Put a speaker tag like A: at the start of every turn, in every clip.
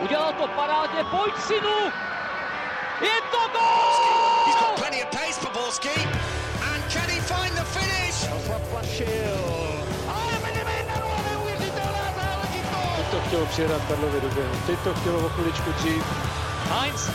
A: Udělal to parádně, pojď synu! Je to gol!
B: He's got plenty of pace Borski. And can he find the finish?
C: Teď to chtělo přijedat Karlovi do běhu. Teď to chtělo o chviličku dřív.
A: Heinz.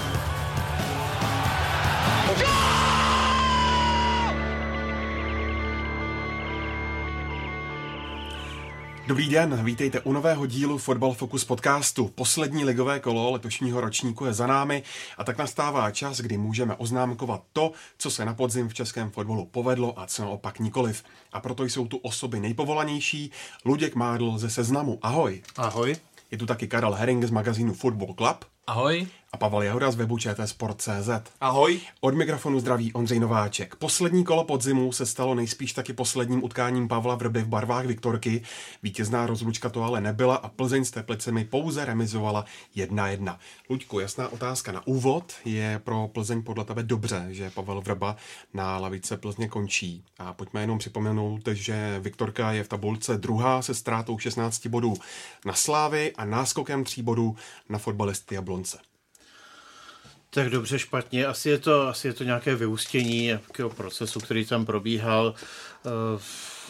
D: Dobrý den, vítejte u nového dílu Fotbal Focus podcastu. Poslední ligové kolo letošního ročníku je za námi a tak nastává čas, kdy můžeme oznámkovat to, co se na podzim v českém fotbalu povedlo a co naopak nikoliv. A proto jsou tu osoby nejpovolanější. Luděk Mádl ze Seznamu. Ahoj.
C: Ahoj.
D: Je tu taky Karel Herring z magazínu Football Club.
E: Ahoj.
D: A Pavel Jahoda z webu Sport.cz.
F: Ahoj.
D: Od mikrofonu zdraví Ondřej Nováček. Poslední kolo podzimu se stalo nejspíš taky posledním utkáním Pavla Vrby v barvách Viktorky. Vítězná rozlučka to ale nebyla a Plzeň s Teplicemi pouze remizovala 1-1. Luďku, jasná otázka na úvod. Je pro Plzeň podle tebe dobře, že Pavel Vrba na lavice Plzně končí? A pojďme jenom připomenout, že Viktorka je v tabulce druhá se ztrátou 16 bodů na Slávy a náskokem 3 bodů na fotbalisty Jablonce.
C: Tak dobře, špatně. Asi je to, asi je to nějaké vyústění nějakého procesu, který tam probíhal. Eh,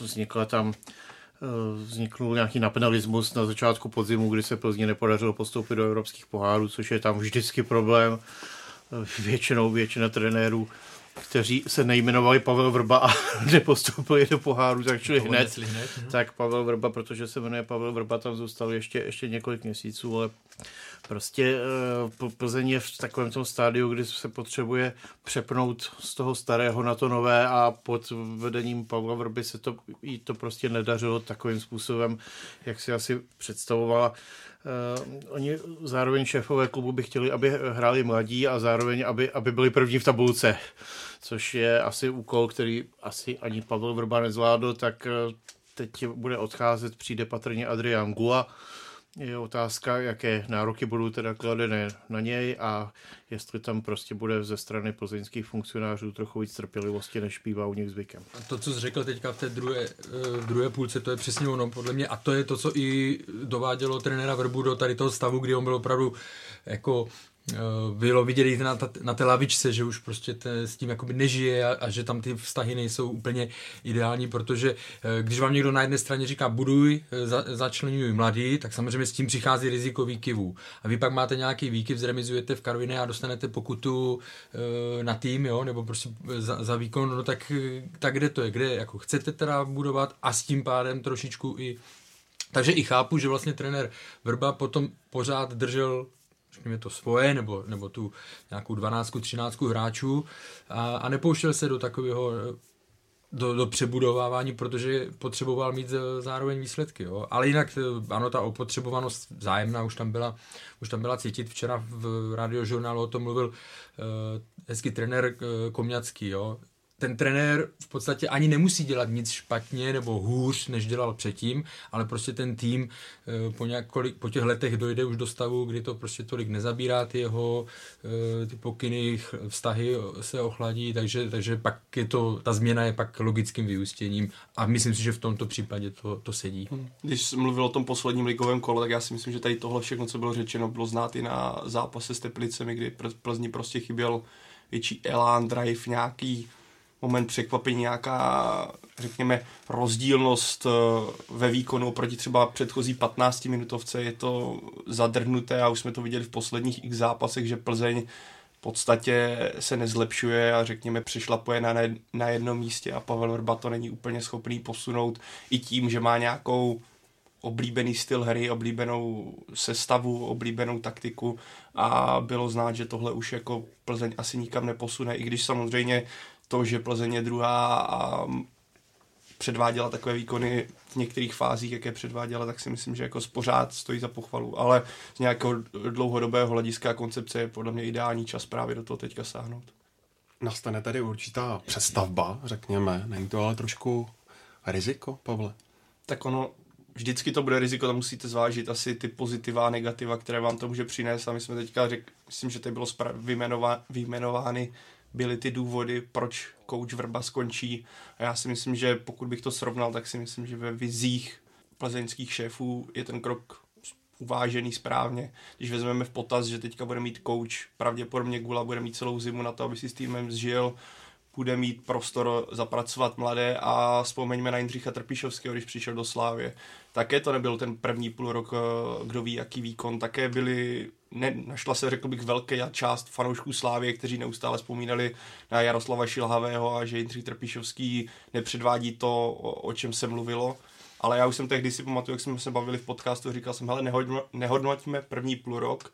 C: Vznikla tam eh, vzniknul nějaký napenalismus na začátku podzimu, kdy se Plzně nepodařilo postoupit do evropských pohárů, což je tam vždycky problém. Eh, Většinou většina trenérů kteří se nejmenovali Pavel Vrba a nepostoupili do poháru, tak šli hned. hned tak Pavel Vrba, protože se jmenuje Pavel Vrba, tam zůstal ještě, ještě několik měsíců, ale prostě uh, Plzeň je v takovém tom stádiu, kdy se potřebuje přepnout z toho starého na to nové a pod vedením Pavla Vrby se to, jí to prostě nedařilo takovým způsobem, jak si asi představovala. Uh, oni zároveň šéfové klubu by chtěli, aby hráli mladí a zároveň, aby, aby byli první v tabulce, což je asi úkol, který asi ani Pavel Vrba nezvládl, tak uh, teď bude odcházet, přijde patrně Adrian Gula, je otázka, jaké nároky budou teda kladené na něj a jestli tam prostě bude ze strany plzeňských funkcionářů trochu víc trpělivosti, než bývá u nich zvykem.
E: A to, co jsi řekl teďka v té druhé, v druhé půlce, to je přesně ono, podle mě, a to je to, co i dovádělo trenéra Vrbu do tady toho stavu, kdy on byl opravdu jako Eh, bylo vidět na, na té lavičce, že už prostě te, s tím jakoby nežije a, a že tam ty vztahy nejsou úplně ideální, protože eh, když vám někdo na jedné straně říká buduj, eh, za, začlenuj mladý, tak samozřejmě s tím přichází riziko výkyvů. A vy pak máte nějaký výkyv, zremizujete v Karviné a dostanete pokutu na tým, jo, nebo prostě za, za výkon, no tak, tak kde to je, kde jako chcete teda budovat a s tím pádem trošičku i takže i chápu, že vlastně trenér Vrba potom pořád držel řekněme to svoje, nebo, nebo tu nějakou 12, 13 hráčů a, a nepouštěl se do takového do, do přebudovávání, protože potřeboval mít zároveň výsledky. Jo. Ale jinak, ano, ta opotřebovanost vzájemná už tam byla, už tam byla cítit. Včera v radiožurnálu o tom mluvil uh, hezký trenér uh, Komňacký. Jo ten trenér v podstatě ani nemusí dělat nic špatně nebo hůř, než dělal předtím, ale prostě ten tým eh, po, několik, po těch letech dojde už do stavu, kdy to prostě tolik nezabírá ty jeho eh, ty pokyny, vztahy se ochladí, takže, takže pak je to, ta změna je pak logickým vyústěním a myslím si, že v tomto případě to, to sedí. Hmm.
F: Když jsi mluvil o tom posledním ligovém kole, tak já si myslím, že tady tohle všechno, co bylo řečeno, bylo znát i na zápase s Teplicemi, kdy Plzni prostě chyběl větší elán, drive, nějaký moment překvapení, nějaká, řekněme, rozdílnost eh, ve výkonu oproti třeba předchozí 15 minutovce, je to zadrhnuté a už jsme to viděli v posledních x zápasech, že Plzeň v podstatě se nezlepšuje a řekněme přešlapuje na, na jednom místě a Pavel Vrba to není úplně schopný posunout i tím, že má nějakou oblíbený styl hry, oblíbenou sestavu, oblíbenou taktiku a bylo znát, že tohle už jako Plzeň asi nikam neposune, i když samozřejmě to, že Plzeň je druhá a předváděla takové výkony v některých fázích, jaké předváděla, tak si myslím, že jako pořád stojí za pochvalu. Ale z nějakého dlouhodobého hlediska koncepce je podle mě ideální čas právě do toho teďka sáhnout.
D: Nastane tady určitá přestavba, řekněme. Není to ale trošku riziko, Pavle?
F: Tak ono, vždycky to bude riziko, tam musíte zvážit asi ty pozitiva a negativa, které vám to může přinést. A my jsme teďka řekli, myslím, že to bylo vyjmenová, vyjmenovány byly ty důvody, proč kouč Vrba skončí. A já si myslím, že pokud bych to srovnal, tak si myslím, že ve vizích plzeňských šéfů je ten krok uvážený správně. Když vezmeme v potaz, že teďka bude mít coach, pravděpodobně Gula bude mít celou zimu na to, aby si s týmem zžil, bude mít prostor zapracovat mladé a vzpomeňme na Jindřicha Trpišovského, když přišel do Slávě. Také to nebyl ten první půl rok, eh, kdo ví, jaký výkon. Také byli, ne, našla se, řekl bych, velká část fanoušků Slávě, kteří neustále vzpomínali na Jaroslava Šilhavého a že Jindřich Trpišovský nepředvádí to, o, čem se mluvilo. Ale já už jsem tehdy si pamatuju, jak jsme se bavili v podcastu, říkal jsem, hele, nehodnotíme první půl rok,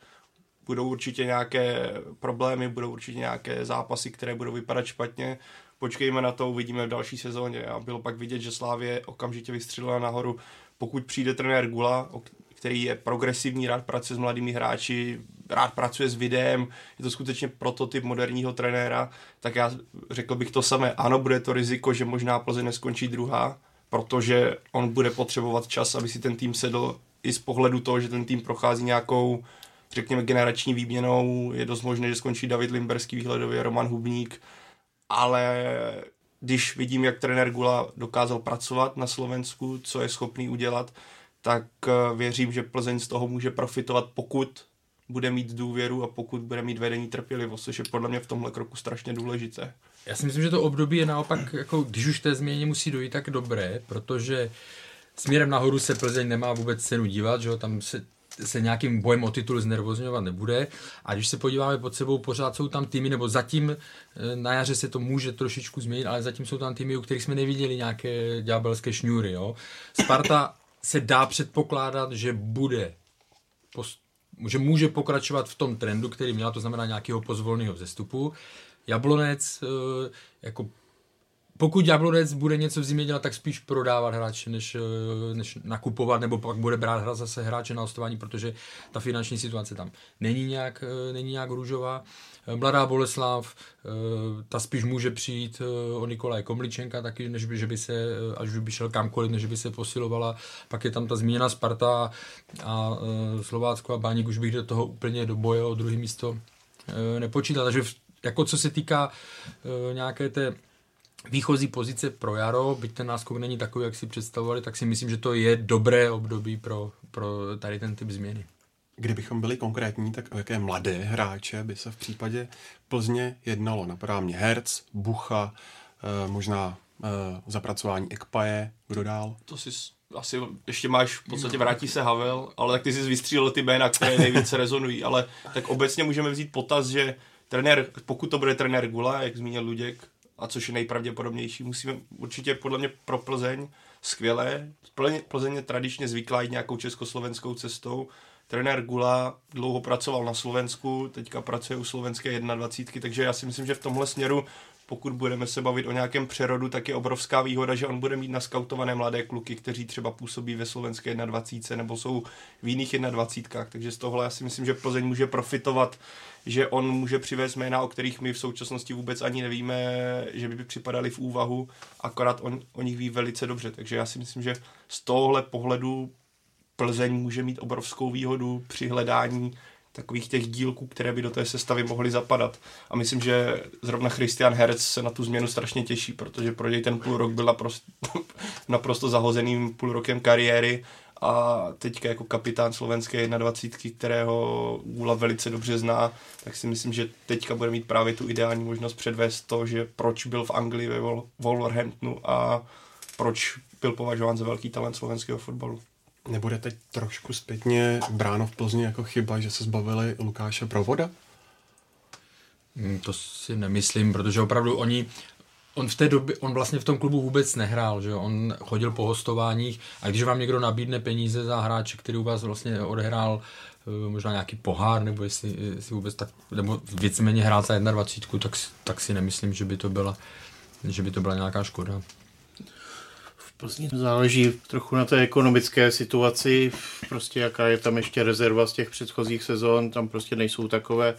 F: budou určitě nějaké problémy, budou určitě nějaké zápasy, které budou vypadat špatně. Počkejme na to, uvidíme v další sezóně. A bylo pak vidět, že Slávě okamžitě vystřelila nahoru. Pokud přijde trenér Gula, který je progresivní, rád pracuje s mladými hráči, rád pracuje s videem, je to skutečně prototyp moderního trenéra, tak já řekl bych to samé. Ano, bude to riziko, že možná Plzeň neskončí druhá, protože on bude potřebovat čas, aby si ten tým sedl i z pohledu toho, že ten tým prochází nějakou řekněme, generační výměnou. Je dost možné, že skončí David Limberský výhledově, Roman Hubník, ale když vidím, jak trenér Gula dokázal pracovat na Slovensku, co je schopný udělat, tak eh, věřím, že Plzeň z toho může profitovat, pokud bude mít důvěru a pokud bude mít vedení trpělivost, což je podle mě v tomhle kroku strašně důležité.
E: Já si myslím, že to období je naopak, jako když už té změně musí dojít, tak dobré, protože směrem nahoru se Plzeň nemá vůbec cenu dívat, že jo? tam se se nějakým bojem o titul znervozňovat nebude. A když se podíváme pod sebou, pořád jsou tam týmy, nebo zatím eh, na jaře se to může trošičku změnit, ale zatím jsou tam týmy, u kterých jsme neviděli nějaké ďábelské šňůry. Jo. Sparta se dá předpokládat, že bude že může pokračovat v tom trendu, který měla, to znamená nějakého pozvolného vzestupu. Jablonec eh, jako pokud Jablonec bude něco v zimě dělat, tak spíš prodávat hráče, než, eh, než nakupovat, nebo pak bude brát hra zase hráče na hostování, protože ta finanční situace tam není nějak, eh, není nějak růžová. Eh, Mladá Boleslav, ta spíš může přijít o Nikolaje Komličenka taky, než by, že by se, až by šel kamkoliv, než by se posilovala. Pak je tam ta zmíněna Sparta a Slovácko a Báník už bych do toho úplně do boje o druhé místo nepočítal. Takže jako co se týká nějaké té výchozí pozice pro jaro, byť ten náskok není takový, jak si představovali, tak si myslím, že to je dobré období pro, pro tady ten typ změny.
D: Kdybychom byli konkrétní, tak o jaké mladé hráče by se v případě Plzně jednalo? Napadá mě Herc, Bucha, eh, možná eh, zapracování Ekpaje, kdo dál?
F: To si asi ještě máš, v podstatě vrátí se Havel, ale tak ty jsi vystřílel ty jména, které nejvíce rezonují, ale tak obecně můžeme vzít potaz, že trenér, pokud to bude trenér Gula, jak zmínil Luděk, a což je nejpravděpodobnější. Musíme určitě podle mě pro Plzeň skvělé. Plzeň je tradičně zvyklá jít nějakou československou cestou. Trenér Gula dlouho pracoval na Slovensku, teďka pracuje u slovenské 21, takže já si myslím, že v tomhle směru pokud budeme se bavit o nějakém přerodu, tak je obrovská výhoda, že on bude mít naskautované mladé kluky, kteří třeba působí ve slovenské 21 nebo jsou v jiných 21. Takže z tohle já si myslím, že Plzeň může profitovat, že on může přivést jména, o kterých my v současnosti vůbec ani nevíme, že by připadali v úvahu, akorát on o nich ví velice dobře. Takže já si myslím, že z tohle pohledu Plzeň může mít obrovskou výhodu při hledání takových těch dílků, které by do té sestavy mohly zapadat. A myslím, že zrovna Christian Herz se na tu změnu strašně těší, protože pro něj ten půl rok byl naprosto, naprosto zahozeným půl rokem kariéry a teďka jako kapitán slovenské 21, kterého Gula velice dobře zná, tak si myslím, že teďka bude mít právě tu ideální možnost předvést to, že proč byl v Anglii ve Wolverhamptonu a proč byl považován za velký talent slovenského fotbalu.
D: Nebude teď trošku zpětně bráno v Plzni jako chyba, že se zbavili Lukáše Provoda?
E: Hmm, to si nemyslím, protože opravdu oni, on v té době, on vlastně v tom klubu vůbec nehrál, že on chodil po hostováních a když vám někdo nabídne peníze za hráče, který u vás vlastně odehrál eh, možná nějaký pohár, nebo jestli, jestli vůbec tak, nebo víceméně hrál za 21, tak, tak si nemyslím, že by to byla, že by to byla nějaká škoda.
C: Plzni záleží trochu na té ekonomické situaci, prostě jaká je tam ještě rezerva z těch předchozích sezon, tam prostě nejsou takové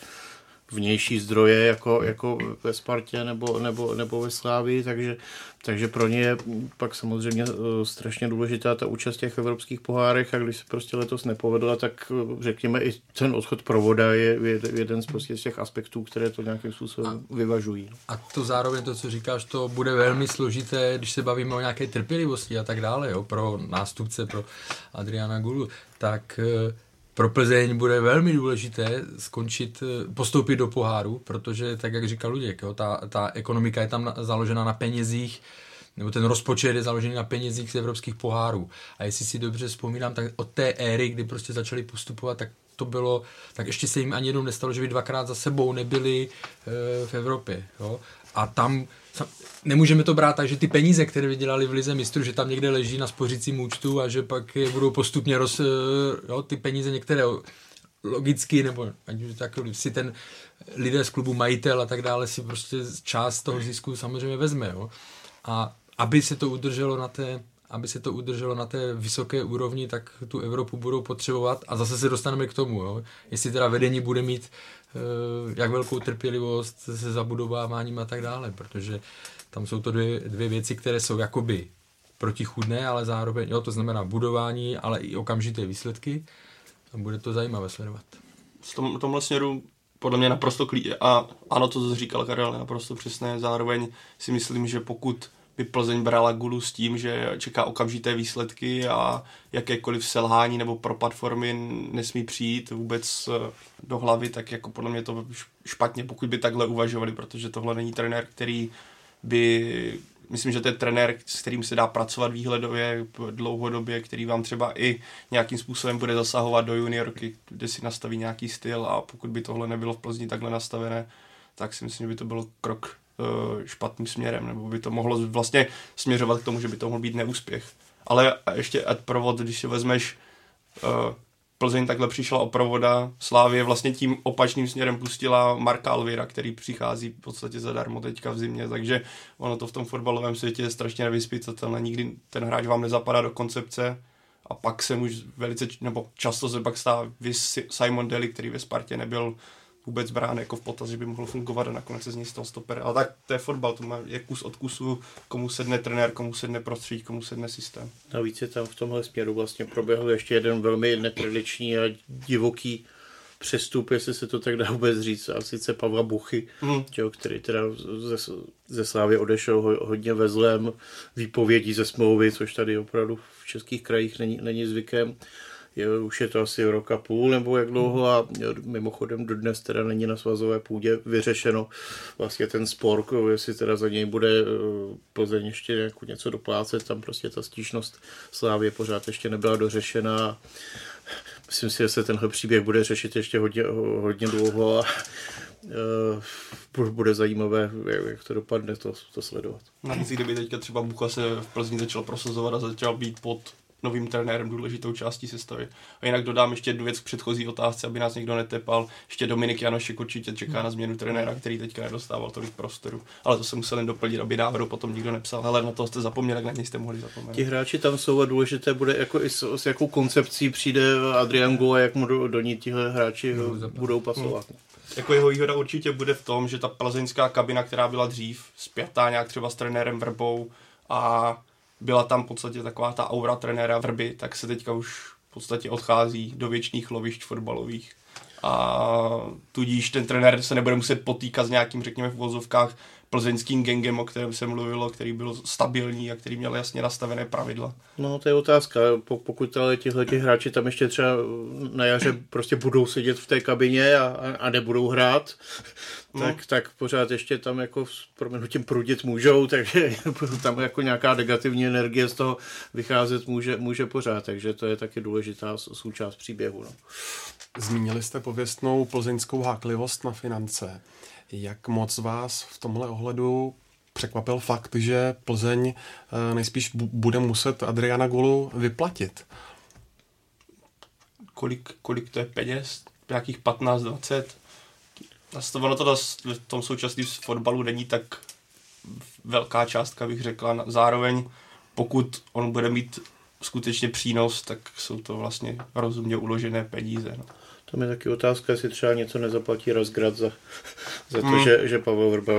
C: vnější zdroje jako, jako ve Spartě nebo, nebo, nebo ve Slávii, takže, takže pro ně je pak samozřejmě eh, strašně důležitá ta účast v těch evropských pohárech a když se prostě letos nepovedla, tak eh, řekněme i ten odchod provoda je jeden z, prostě z těch aspektů, které to nějakým způsobem a, vyvažují.
E: A to zároveň to, co říkáš, to bude velmi složité, když se bavíme o nějaké trpělivosti a tak dále, jo, pro nástupce, pro Adriana Gulu, tak eh, pro Plzeň bude velmi důležité skončit, eh, postoupit do poháru, protože, tak jak říkal Luděk, jo, ta, ta ekonomika je tam na, založena na penězích, nebo ten rozpočet je založený na penězích z evropských pohárů. A jestli si dobře vzpomínám, tak od té éry, kdy prostě začali postupovat, tak to bylo, tak ještě se jim ani jednou nestalo, že by dvakrát za sebou nebyli e, v Evropě. Jo? A tam nemůžeme to brát tak, že ty peníze, které vydělali v Lize mistrů, že tam někde leží na spořícím účtu a že pak je budou postupně roz, eh, jo, ty peníze některé logicky, nebo tak si ten lidé z klubu majitel a tak dále si prostě část toho zisku samozřejmě vezme. Jo. A aby se to udrželo na té aby se to udrželo na té vysoké úrovni, tak tu Evropu budou potřebovat a zase se dostaneme k tomu, jo. jestli teda vedení bude mít jak velkou trpělivost se zabudováváním a tak dále, protože tam jsou to dvě, dvě věci, které jsou jakoby protichudné, ale zároveň, jo, to znamená budování, ale i okamžité výsledky a bude to zajímavé sledovat.
F: V tom, tomhle směru podle mě naprosto klí... A ano, to, co říkal Karel, je naprosto přesné. Zároveň si myslím, že pokud by Plzeň brala gulu s tím, že čeká okamžité výsledky a jakékoliv selhání nebo propad formy nesmí přijít vůbec eh, do hlavy, tak jako podle mě to špatně, pokud by takhle uvažovali, protože tohle není trenér, který by myslím, že to je trenér, s kterým se dá pracovat výhledově dlouhodobě, který vám třeba i nějakým způsobem bude zasahovat do juniorky, kde si nastaví nějaký styl a pokud by tohle nebylo v Plzni takhle nastavené, tak si myslím, že by to byl krok špatným směrem, nebo by to mohlo vlastně směřovat k tomu, že by to mohl být neúspěch. Ale ještě ad provod, když si vezmeš uh, Plzeň takhle přišla o provoda, Slávě vlastně tím opačným směrem pustila Marka Alvira, který přichází v podstatě zadarmo teďka v zimě, takže ono to v tom fotbalovém světě je strašně nevyspytatelné, nikdy ten hráč vám nezapadá do koncepce a pak se už velice, nebo často se pak stává Simon Deli, který ve Spartě nebyl vůbec brán jako v potaz, že by mohl fungovat a nakonec se z něj stal stoper. Ale tak to je fotbal, to má je kus od kusu, komu sedne trenér, komu sedne prostředí, komu sedne systém.
C: Navíc je tam v tomhle směru vlastně proběhl ještě jeden velmi netradiční a divoký přestup, jestli se to tak dá vůbec říct, a sice Pavla Buchy, mm. Těho, který teda ze, ze Slávy odešel ho, hodně ve zlém výpovědí ze smlouvy, což tady opravdu v českých krajích není, není zvykem je, už je to asi rok a půl nebo jak dlouho a mimochodem dodnes teda není na svazové půdě vyřešeno vlastně ten spor, jestli teda za něj bude eh, Plzeň ještě jako něco doplácet, tam prostě ta stížnost Slávě pořád ještě nebyla dořešena. Myslím si, že se tenhle příběh bude řešit ještě hodně, hodně dlouho a uh, bude zajímavé, jak to dopadne, to, to sledovat.
F: Navíc, kdyby teďka třeba Bucha se v Plzni začal prosazovat a začal být pod novým trenérem důležitou částí sestavy. A jinak dodám ještě jednu věc k předchozí otázce, aby nás někdo netepal. Ještě Dominik Janošek určitě čeká na změnu trenéra, který teďka nedostával tolik prostoru. Ale to se musel jen doplnit, aby náhodou potom nikdo nepsal. Hele, na to jste zapomněli, jak na něj jste mohli zapomenout.
C: Ti hráči tam jsou a důležité bude, jako i s, s jakou koncepcí přijde Adrian Go a jak mu do, do ní tihle hráči no, budou pasovat. Hmm.
F: Jako jeho výhoda určitě bude v tom, že ta plzeňská kabina, která byla dřív spjatá nějak třeba s trenérem Vrbou a byla tam v podstatě taková ta aura trenéra Vrby, tak se teďka už v podstatě odchází do věčných lovišť fotbalových. A tudíž ten trenér se nebude muset potýkat s nějakým, řekněme, v vozovkách plzeňským gengem, o kterém se mluvilo, který byl stabilní a který měl jasně nastavené pravidla.
C: No, to je otázka. Pokud ale tihle hráči tam ještě třeba na jaře prostě budou sedět v té kabině a, a nebudou hrát, no. tak, tak pořád ještě tam jako s proměnutím prudit můžou, takže tam jako nějaká negativní energie z toho vycházet může, může pořád, takže to je taky důležitá součást příběhu. No.
D: Zmínili jste pověstnou plzeňskou háklivost na finance. Jak moc vás v tomhle ohledu překvapil fakt, že Plzeň eh, nejspíš bude muset Adriana Gulu vyplatit?
F: Kolik, kolik to je peněz? Nějakých 15-20? Ono to v tom současném fotbalu není tak velká částka, bych řekla. Zároveň, pokud on bude mít skutečně přínos, tak jsou to vlastně rozumně uložené peníze. No.
C: Tam je taky otázka, jestli třeba něco nezaplatí Rozgrad za, za to, mm. že, že Pavel Vrba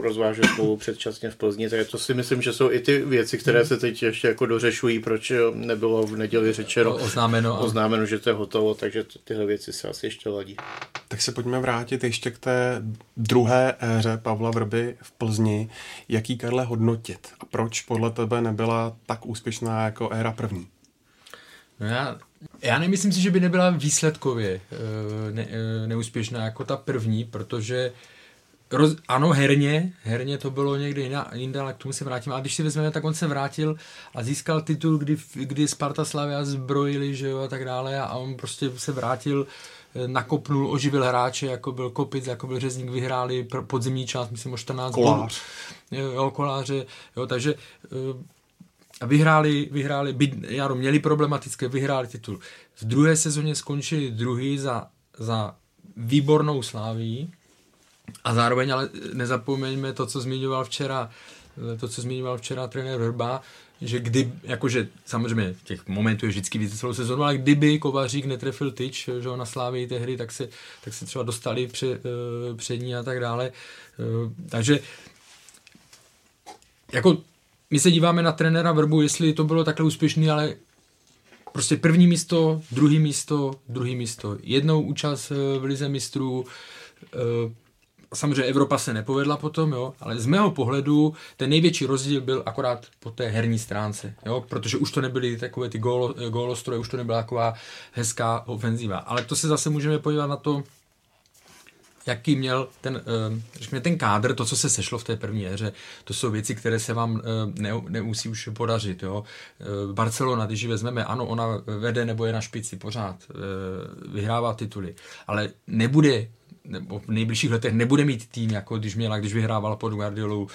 C: rozvážel smlouvu předčasně v Plzni. Tak to si myslím, že jsou i ty věci, které se teď ještě jako dořešují, proč nebylo v neděli řečeno,
E: oznámeno,
C: oznámeno že to je hotovo, takže tyhle věci se asi ještě ladí.
D: Tak se pojďme vrátit ještě k té druhé éře Pavla Vrby v Plzni. Jaký, Karle, hodnotit? A proč podle tebe nebyla tak úspěšná jako éra první?
E: No já Já nemyslím si, že by nebyla výsledkově eh, ne, eh, neúspěšná jako ta první, protože roz, ano, herně, herně to bylo někdy jiná, jinde, ale k tomu se vrátím. A když si vezmeme, tak on se vrátil a získal titul, kdy, kdy Sparta Slavia zbrojili, že jo, a tak dále a on prostě se vrátil eh, nakopnul, oživil hráče, jako byl Kopic, jako byl Řezník, vyhráli podzimní část, myslím o 14
D: Kolář.
E: Jo, jo, koláře, jo, takže vyhráli, vyhráli, byt, jaro, měli problematické, vyhráli titul. V druhé sezóně skončili druhý za, za výbornou sláví a zároveň ale nezapomeňme to, co zmiňoval včera, to, co zmiňoval včera trenér Hrba, že kdy, jakože samozřejmě těch momentů je vždycky více celou sezónu, ale kdyby Kovařík netrefil tyč že na Slávii té hry, tak se, tak se třeba dostali pře, před ní a tak dále. Takže jako my se díváme na trenéra Vrbu, jestli to bylo takhle úspěšný, ale prostě první místo, druhý místo, druhý místo. Jednou účast eh, v Lize mistrů, eh, samozřejmě Evropa se nepovedla potom, jo, ale z mého pohledu ten největší rozdíl byl akorát po té herní stránce, jo, protože už to nebyly takové ty gólo, eh, gólostroje, už to nebyla taková hezká ofenzíva. Ale to se zase můžeme podívat na to, jaký měl ten, eh, řekněme, ten kádr, to, co se sešlo v té první éře, to jsou věci, které se vám eh, ne, nemusí už podařit. Jo. Eh, Barcelona, když ji vezmeme, ano, ona vede nebo je na špici pořád, vyhrává tituly, ale nebude nebo v nejbližších letech nebude mít tým, jako když měla, když vyhrávala pod Guardiolou uh,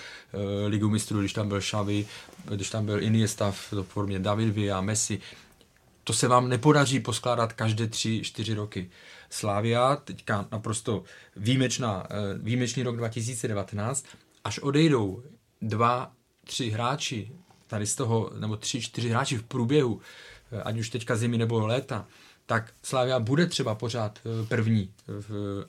E: ligu mistrů, když tam byl Xavi, když tam byl Iniesta v formě David Villa, Messi. To se vám nepodaří poskládat každé tři, čtyři roky. Slávia, teďka naprosto výjimečná, eh, výjimečný rok 2019, až odejdou dva, tři hráči, tady z toho, nebo tři, čtyři hráči v průběhu, eh, ať už teďka zimy nebo léta, tak Slávia bude třeba pořád eh, první,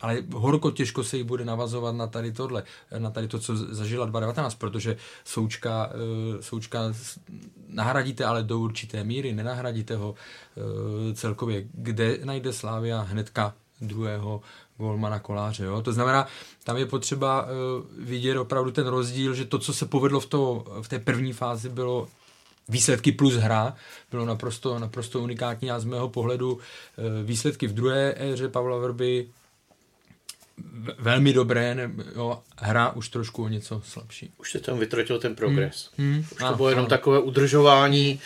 E: ale horko těžko se jí bude navazovat na tady tohle, na tady to, co zažila 2019, protože Součka, Součka nahradíte ale do určité míry, nenahradíte ho celkově. Kde najde Slávia hnedka druhého golmana koláře. Jo? To znamená, tam je potřeba vidět opravdu ten rozdíl, že to, co se povedlo v, to, v té první fázi, bylo výsledky plus hra, bylo naprosto, naprosto unikátní a z mého pohledu uh, výsledky v druhé éře Pavla Vrby velmi dobré, ne, jo, hra už trošku o něco slabší.
C: Už se tam vytratil ten progres. Hmm.
E: Hmm.
C: Už to a, bylo jenom a. takové udržování,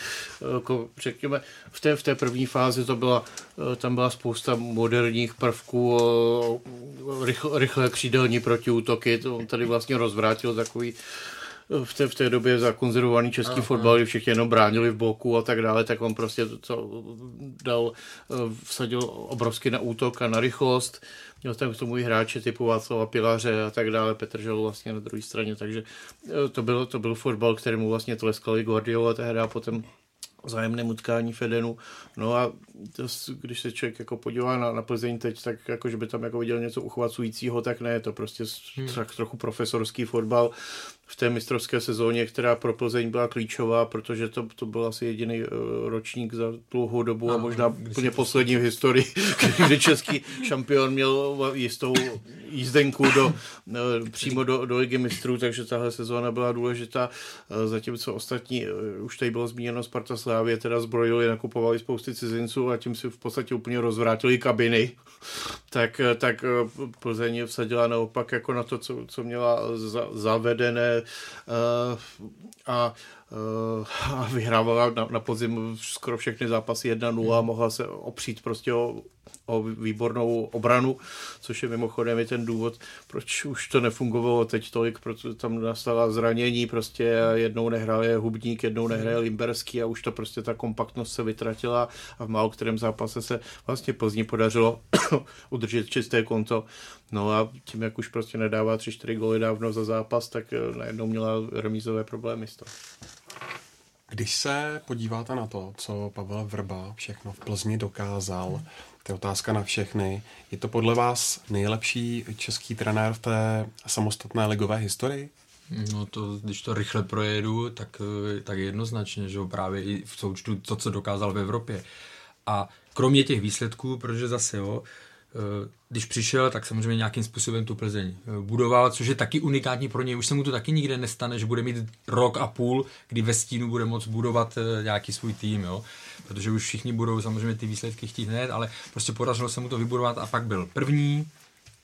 C: jako řekněme, v té, v té první fázi to byla, eh, tam byla spousta moderních prvků, rychle, rychlé křídelní protiútoky, to on tady vlastně rozvrátil takový v té, v té době zakonzervovaný český Aha. fotbal, kdy všichni jenom bránili v boku a tak dále, tak on prostě to, dal, eh, vsadil obrovsky na útok a na rychlost. Měl tam k tomu i hráče typu Václava Pilaře a tak dále, Petr Žel vlastně na druhé straně, takže eh, to byl, to byl fotbal, kterému vlastně tleskali Guardiola tehdy a potom zájemném utkání Fedenu. No a to, když se člověk jako podívá na, na Plzeň teď, tak jako, že by tam jako viděl něco uchvacujícího, tak ne, je to prostě hmm. tak trochu profesorský fotbal v té mistrovské sezóně, která pro Plzeň byla klíčová, protože to, to byl asi jediný uh, ročník za dlouhou dobu a, a možná úplně poslední v historii, kdy český šampion měl jistou jízdenku do, uh, přímo do, do ligy mistrů, takže tahle sezóna byla důležitá, uh, zatímco ostatní, už tady bylo zmíněno Sparta Slávě, teda zbrojili, nakupovali spousty cizinců a tím si v podstatě úplně rozvrátili kabiny, tak, tak Plzeň vsadila naopak jako na to, co, co měla za, zavedené ale a a vyhrávala na, na podzim skoro všechny zápasy 1-0 a mohla se opřít prostě o, o výbornou obranu, což je mimochodem i ten důvod, proč už to nefungovalo teď tolik, protože tam nastala zranění, prostě jednou nehraje Hubník, jednou nehraje Limberský a už to prostě ta kompaktnost se vytratila a v málo kterém zápase se vlastně Plzni podařilo udržet čisté konto. No a tím, jak už prostě nedává 3-4 góly dávno za zápas, tak eh, najednou měla remízové problémy z toho.
D: Když se podíváte na to, co Pavel Vrba všechno v Plzni dokázal, to je otázka na všechny. Je to podle vás nejlepší český trenér v té samostatné ligové historii?
E: No to, když to rychle projedu, tak, tak jednoznačně, že právě i v součtu to, co dokázal v Evropě. A kromě těch výsledků, protože zase jo, když přišel, tak samozřejmě nějakým způsobem tu Plzeň budoval, což je taky unikátní pro něj. Už se mu to taky nikde nestane, že bude mít rok a půl, kdy ve stínu bude moct budovat nějaký svůj tým, jo? protože už všichni budou samozřejmě ty výsledky chtít hned, ale prostě podařilo se mu to vybudovat a pak byl první,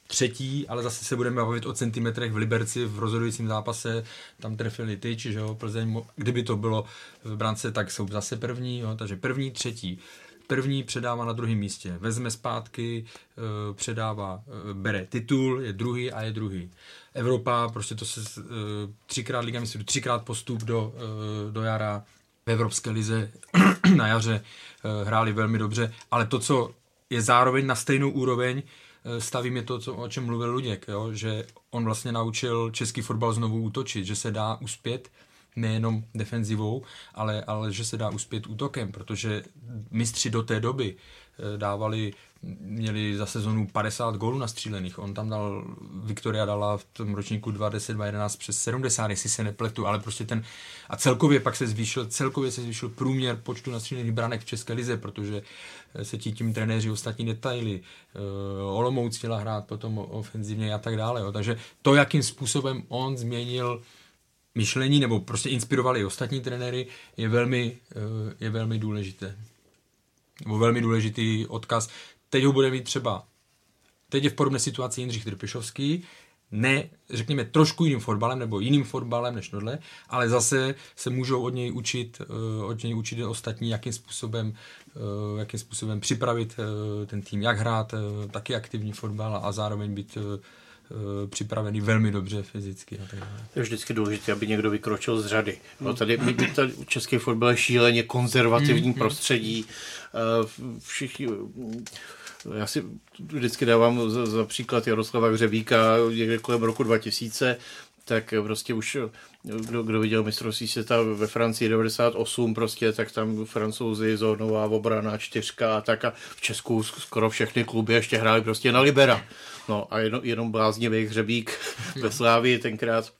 E: třetí, ale zase se budeme bavit o centimetrech v Liberci v rozhodujícím zápase, tam trefili tyč, že jo, Plzeň, kdyby to bylo v brance, tak jsou zase první, jo, takže první, třetí. První předává na druhém místě, vezme zpátky, eh, předává, eh, bere titul, je druhý a je druhý. Evropa, prostě to se eh, třikrát Liga mistrů, třikrát postup do, do jara v Evropské lize na jaře hráli velmi dobře, ale to, co je zároveň na stejnou úroveň, stavím je to, co, o čem mluvil Luděk, jo? že on vlastně naučil český fotbal znovu útočit, že se dá uspět nejenom defenzivou, ale, ale že se dá uspět útokem, protože mistři do té doby eh, dávali, měli za sezonu 50 gólů nastřílených. On tam dal, Viktoria dala v tom ročníku 2010-2011 přes 70, jestli se nepletu, ale prostě ten, a celkově pak se zvýšil, celkově se zvýšil průměr počtu nastřílených branek v České lize, protože eh, se ti tím trenéři ostatní detaily, uh, Olomouc chtěla hrát potom ofenzivně a tak dále. Jo. Takže to, jakým způsobem on změnil myšlení nebo prostě inspirovali i ostatní trenéry, je velmi, eh, je velmi důležité. Nebo velmi důležitý odkaz. Teď ho bude mít třeba, teď je v podobné situaci Jindřich Trpišovský, ne, řekněme, trošku jiným fotbalem nebo jiným fotbalem než tohle, ale zase se můžou od něj učit, eh, od něj učit ostatní, jakým způsobem, eh, jakým způsobem připravit ten tým, jak hrát taky aktivní fotbal a zároveň být připravený velmi dobře fyzicky. A tak dále.
C: Je vždycky důležité, aby někdo vykročil z řady. No, tady, tady český fotbal je šíleně konzervativní mm, prostředí. Mm. Všichni já si vždycky dávám za, za příklad Jaroslava Hřebíka někde kolem roku 2000, tak prostě už kdo, kdo viděl mistrovství světa ve Francii 98 prostě, tak tam francouzi, zónová obrana, čtyřka a tak a v Česku skoro všechny kluby ještě hráli prostě na Libera. No a jenom, jenom bláznivý hřebík ve Slávii tenkrát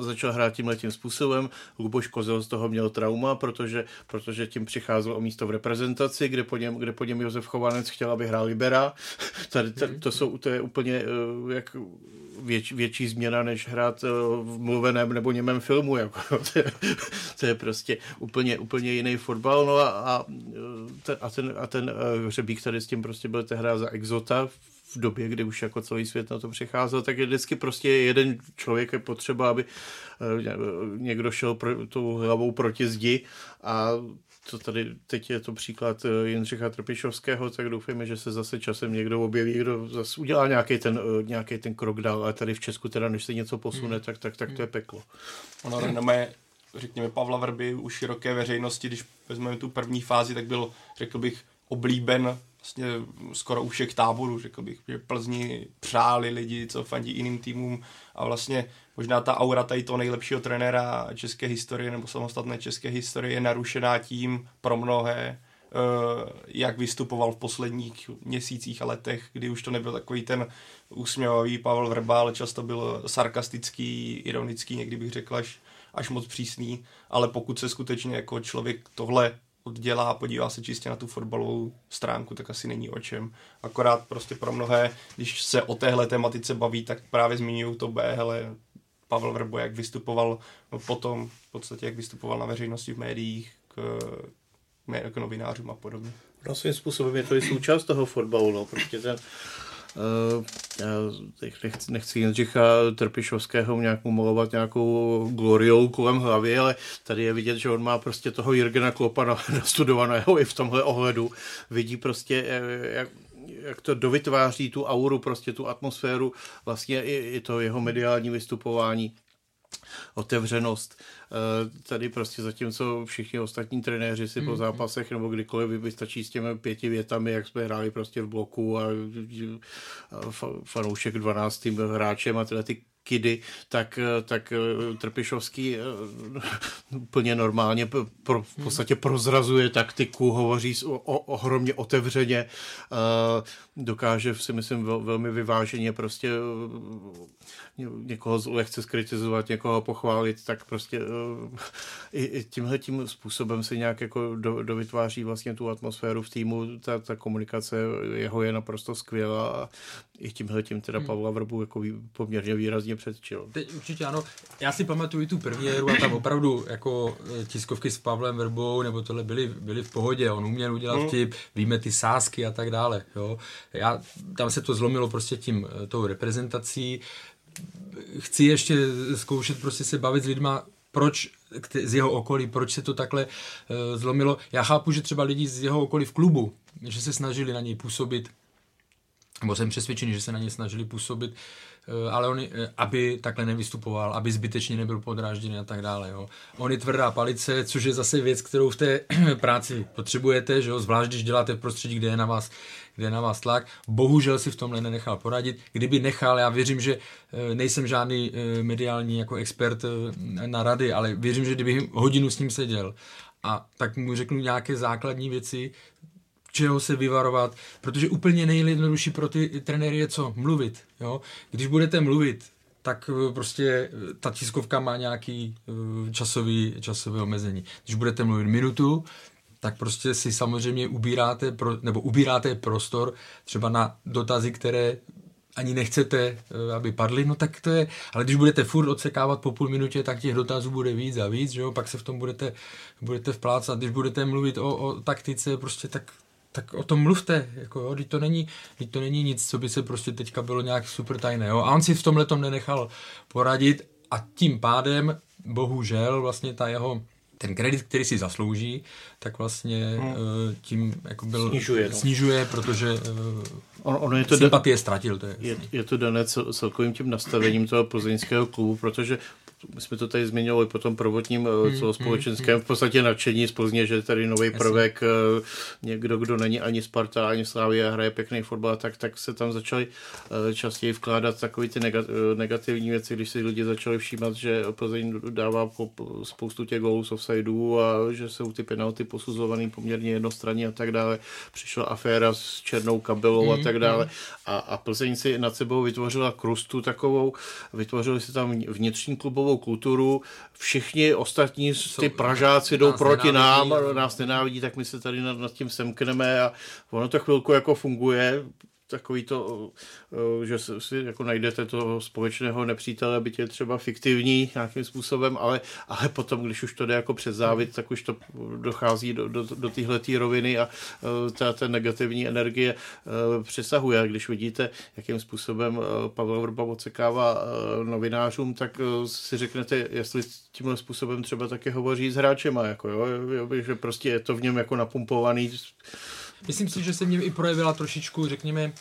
C: začal hrát tímhle tím způsobem. Luboš Kozel z toho měl trauma, protože, protože tím přicházel o místo v reprezentaci, kde po něm, kde po něm Josef Chovanec chtěl, aby hrál Libera. Tady, tady to, jsou, to je úplně uh, jak věč, větší změna, než hrát v mluveném nebo němém filmu. Jako. to, je, to je prostě úplně, úplně jiný fotbal. No a, a, ten, a ten, hřebík tady s tím prostě byl tehdy za exota v době, kdy už jako celý svět na to přicházel, tak je vždycky prostě jeden člověk je potřeba, aby eh, někdo šel pro, tou hlavou proti zdi a to tady teď je to příklad eh, Jindřicha Trpišovského, tak doufejme, že se zase časem někdo objeví, kdo zase udělá nějaký ten, eh, nějaký ten krok dál, ale tady v Česku teda, než se něco posune, hmm. tak, tak, tak to je peklo.
F: Ono renomé, řekněme, Pavla Vrby u široké veřejnosti, když vezmeme tu první fázi, tak byl, řekl bych, oblíben vlastně skoro u všech táborů, řekl bych, že Plzni přáli lidi, co fandí jiným týmům a vlastně možná ta aura tady toho nejlepšího trenéra české historie nebo samostatné české historie je narušená tím pro mnohé, eh, jak vystupoval v posledních měsících a letech, kdy už to nebyl takový ten úsměvavý Pavel Vrba, často byl sarkastický, ironický, někdy bych řekl až, až moc přísný, ale pokud se skutečně jako člověk tohle oddělá a podívá se čistě na tu fotbalovou stránku, tak asi není o čem. Akorát prostě pro mnohé, když se o téhle tematice baví, tak právě zmiňují to B, hele, Pavel Vrbo, jak vystupoval no potom, v podstatě jak vystupoval na veřejnosti v médiích, k, k novinářům a podobně.
C: No svým způsobem je to i součást toho fotbalu, no, prostě ten, já nechci, nechci Jindřicha Trpišovského nějakou malovat nějakou gloriou kolem hlavy, ale tady je vidět, že on má prostě toho Jirgena Klopa nastudovaného i v tomhle ohledu. Vidí prostě, eh, jak, jak to dovytváří tu auru, prostě tu atmosféru, vlastně i, i to jeho mediální vystupování otevřenost. Eh, tady prostě zatímco všichni ostatní trenéři si mm. po mhm. zápasech nebo kdykoliv vystačí s těmi pěti větami, jak jsme hráli prostě v bloku a fanoušek 12. hráčem a tyhle ty kidy, tak, tak Trpišovský úplně normálně pro, v podstatě prozrazuje taktiku, hovoří o, o, ohromně otevřeně, dokáže si myslím velmi vyváženě prostě někoho lehce skritizovat, někoho pochválit, tak prostě i, i tímhle tím způsobem se nějak jako do, dovytváří vlastně tu atmosféru v týmu, ta, ta komunikace jeho je naprosto skvělá a i tímhle tím teda hmm. Pavla Vrbu jako poměrně výrazně předčil.
E: Teď určitě ano. Já si pamatuju tu premiéru a tam opravdu jako e, tiskovky s Pavlem Vrbou nebo tohle byly, byly v pohodě. On uměl udělat hmm. vtip, víme ty sásky a tak dále. Jo. Já, tam se to zlomilo prostě tím, e, tou reprezentací. Chci ještě zkoušet prostě se bavit s lidma, proč z jeho okolí, proč se to takhle uh, zlomilo. Já chápu, že třeba lidi z jeho okolí v klubu, že se snažili na něj působit, nebo jsem přesvědčený, že se na něj snažili působit, uh, ale on, uh, aby takhle nevystupoval, aby zbytečně nebyl podrážděný a tak dále. Jo. On je tvrdá palice, což je zase věc, kterou v té práci potřebujete, že jo, zvlášť když děláte v prostředí, kde je na vás kde je na vás tlak. Bohužel si v tomhle nenechal poradit. Kdyby nechal, já věřím, že eh, nejsem žádný eh, mediální jako expert eh, na rady, ale věřím, že kdyby hodinu s ním seděl a tak mu řeknu nějaké základní věci, čeho se vyvarovat, protože úplně nejjednodušší pro ty trenéry je co? Mluvit. Jo? Když budete mluvit, tak prostě ta tiskovka má nějaký časový, časové omezení. Když budete mluvit minutu, tak prostě si samozřejmě ubíráte, pro, nebo ubíráte prostor třeba na dotazy, které ani nechcete, eh, aby padly, no tak to je, ale když budete furt odsekávat po půl minutě, tak těch dotazů bude víc a víc, že jo, pak se v tom budete, budete vplácat, když budete mluvit o, o taktice, prostě tak, tak o tom mluvte, jako jo, to není, to není nic, co by se prostě teďka bylo nějak super tajné, jo, a on si v tomhle tom nenechal poradit a tím pádem, bohužel, vlastně ta jeho ten kredit, který si zaslouží, tak vlastně hmm. Eh, tím jako byl,
C: snižuje,
E: no. snižuje protože
C: eh, on, ono je to
E: sympatie ztratil. To je,
C: je, je to dané cel, celkovým tím nastavením toho plzeňského klubu, protože my jsme to tady zmiňovali po tom prvotním eh, hmm, celospolečenském hmm, v podstatě nadšení z Plzně, že tady nový prvek, eh, někdo, kdo není ani Sparta, ani Slávy a hraje pěkný fotbal, tak, tak se tam začaly eh, častěji vkládat takové ty negativní věci, když si lidi začali všímat, že Plzeň dává spoustu těch gólů z offsideů a že jsou ty penalty posuzovaný poměrně jednostranně a tak dále. Přišla aféra s černou kabelou a hmm, tak dále. A, a Plzeň si nad sebou vytvořila krustu takovou, vytvořili si tam vnitřní klubovou celou kulturu, všichni ostatní, ty Pražáci jdou proti nám, nás nenávidí, tak my se tady nad, nad tím semkneme a ono to chvilku jako funguje, takový to, eh, že si jako najdete toho společného nepřítele, byť je třeba fiktivní nějakým způsobem, ale, ale potom, když už to jde jako přes závit, tak už to dochází do, do, do téhle roviny a eh, ta, ta negativní energie eh, přesahuje. Když vidíte, jakým způsobem Pavel Vrba odsekává novinářům, tak si řeknete, jestli tímhle způsobem třeba taky hovoří s hráčema, jako jo, že prostě je to v něm jako napumpovaný
E: Myslím si, že se v něm i projevila trošičku, řekněme,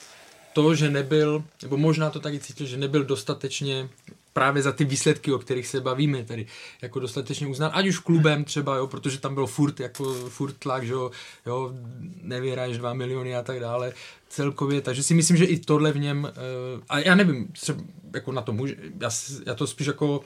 E: to, že nebyl, nebo možná to taky cítil, že nebyl dostatečně právě za ty výsledky, o kterých se bavíme, tedy jako dostatečně uznán, ať už klubem třeba, jo, protože tam byl furt, jako furt tlak, že jo, jo nevyhraješ dva miliony a tak dále, celkově, takže si myslím, že i tohle v něm, uh, a já nevím, třeba jako na to může, já, já to spíš jako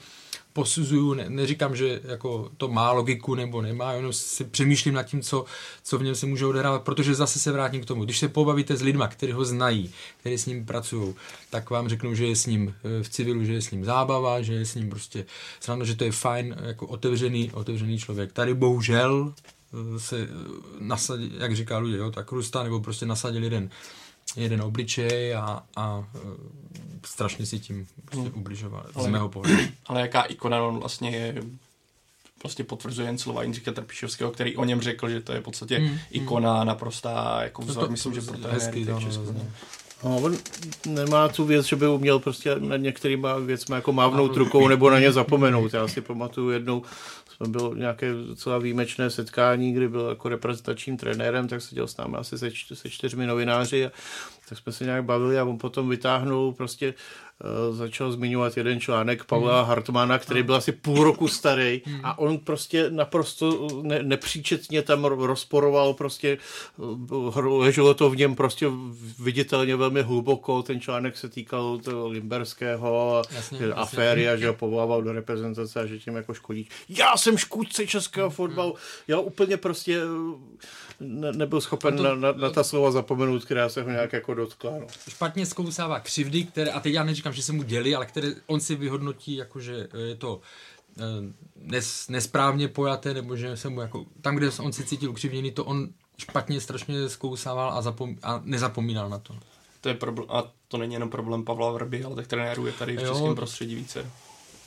E: posuzuju, ne, neříkám, že jako to má logiku nebo nemá, jenom si přemýšlím nad tím, co, co v něm se může odehrávat, protože zase se vrátím k tomu. Když se pobavíte s lidma, kteří ho znají, kteří s ním pracují, tak vám řeknou, že je s ním eh, v civilu, že je s ním zábava, že je s ním prostě sranda, že to je fajn, jako otevřený, otevřený člověk. Tady bohužel eh, se eh, nasadil, jak říká lidé, jo, tak Rusta, nebo prostě nasadil jeden jeden obličej a, a e, strašně si tím prostě hmm. ubližoval, ale, z mého pohledu.
F: Ale jaká ikona on vlastně je, prostě potvrzuje jen slova Jindřicha Trpišovského, který o něm řekl, že to je v podstatě hmm. ikona naprostá, jako vzor, to, myslím, že pro
C: hezký, to, no, no, No, on nemá tu věc, že by uměl prostě nad některýma věcmi jako mávnout rukou nebo na ně zapomenout. Já si pamatuju jednou, jsme bylo nějaké docela výjimečné setkání, kdy byl jako reprezentačním trenérem, tak seděl s námi asi se, se čtyřmi novináři a tak jsme se nějak bavili a on potom vytáhnul prostě uh, začal zmiňovat jeden článek Pavla hmm. Hartmana, který byl asi půl roku starý hmm. a on prostě naprosto ne, nepříčetně tam rozporoval prostě, leželo to v něm prostě viditelně velmi hluboko, ten článek se týkal toho Limberského jasně, aféry jasně. a že ho povolával do reprezentace a že tím jako škodí. Já jsem škůdce českého fotbalu. Já úplně prostě ne, nebyl schopen to, na, na, na ta slova zapomenout, která se ho nějak jako dotkla. No.
E: Špatně zkousává křivdy, které, a teď já neříkám, že se mu děli, ale které on si vyhodnotí, jako že je to eh, nes, nesprávně pojaté, nebo že se mu jako, tam, kde on si cítil ukřivněný, to on špatně strašně zkousával a, zapom, a nezapomínal na to.
F: To je problém, a to není jenom problém Pavla Vrby, ale tak trenérů je tady v jo. českém prostředí více.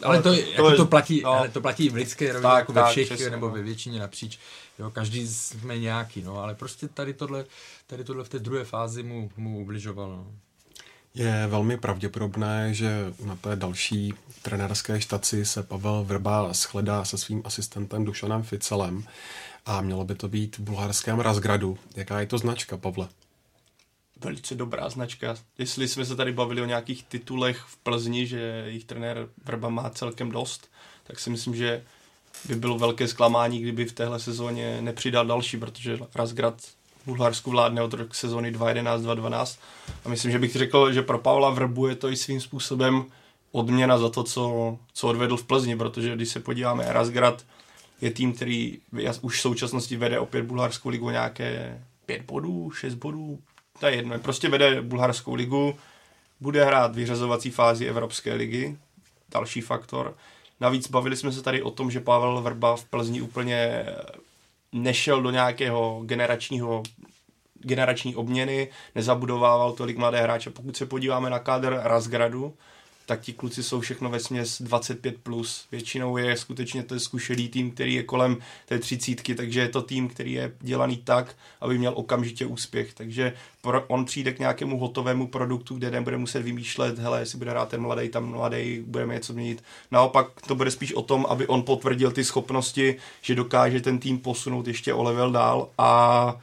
E: Ale to, to, jako to, je, to platí, no, ale to platí v lidské rovině, jako tak, ve všech, přesně, nebo no. ve většině napříč. Jo, každý jsme nějaký, no, ale prostě tady tohle, tady tohle v té druhé fázi mu, mu ubližovalo. No.
D: Je velmi pravděpodobné, že na té další trenérské štaci se Pavel Vrba shledá se svým asistentem Dušanem Ficelem a mělo by to být v bulharském Razgradu. Jaká je to značka, Pavle?
F: Velice dobrá značka. Jestli jsme se tady bavili o nějakých titulech v Plzni, že jejich trenér Vrba má celkem dost, tak si myslím, že by bylo velké zklamání, kdyby v téhle sezóně nepřidal další, protože Razgrad v Bulharsku vládne od roku sezóny 2011-2012 a myslím, že bych řekl, že pro Pavla Vrbu je to i svým způsobem odměna za to, co, co odvedl v Plzni, protože když se podíváme, Razgrad je tým, který už v současnosti vede opět bulharskou ligu nějaké pět bodů, šest bodů, to je jedno, prostě vede bulharskou ligu, bude hrát vyřazovací fázi Evropské ligy, další faktor. Navíc bavili jsme se tady o tom, že Pavel Vrba v Plzni úplně nešel do nějakého generačního generační obměny, nezabudovával tolik mladé hráče. Pokud se podíváme na kádr Razgradu, tak ti kluci jsou všechno ve směs 25+. Plus. Většinou je skutečně to zkušený tým, který je kolem té třicítky, takže je to tým, který je dělaný tak, aby měl okamžitě úspěch. Takže on přijde k nějakému hotovému produktu, kde nebude muset vymýšlet, hele, jestli bude hrát ten mladý, tam mladý, budeme něco měnit. Naopak to bude spíš o tom, aby on potvrdil ty schopnosti, že dokáže ten tým posunout ještě o level dál a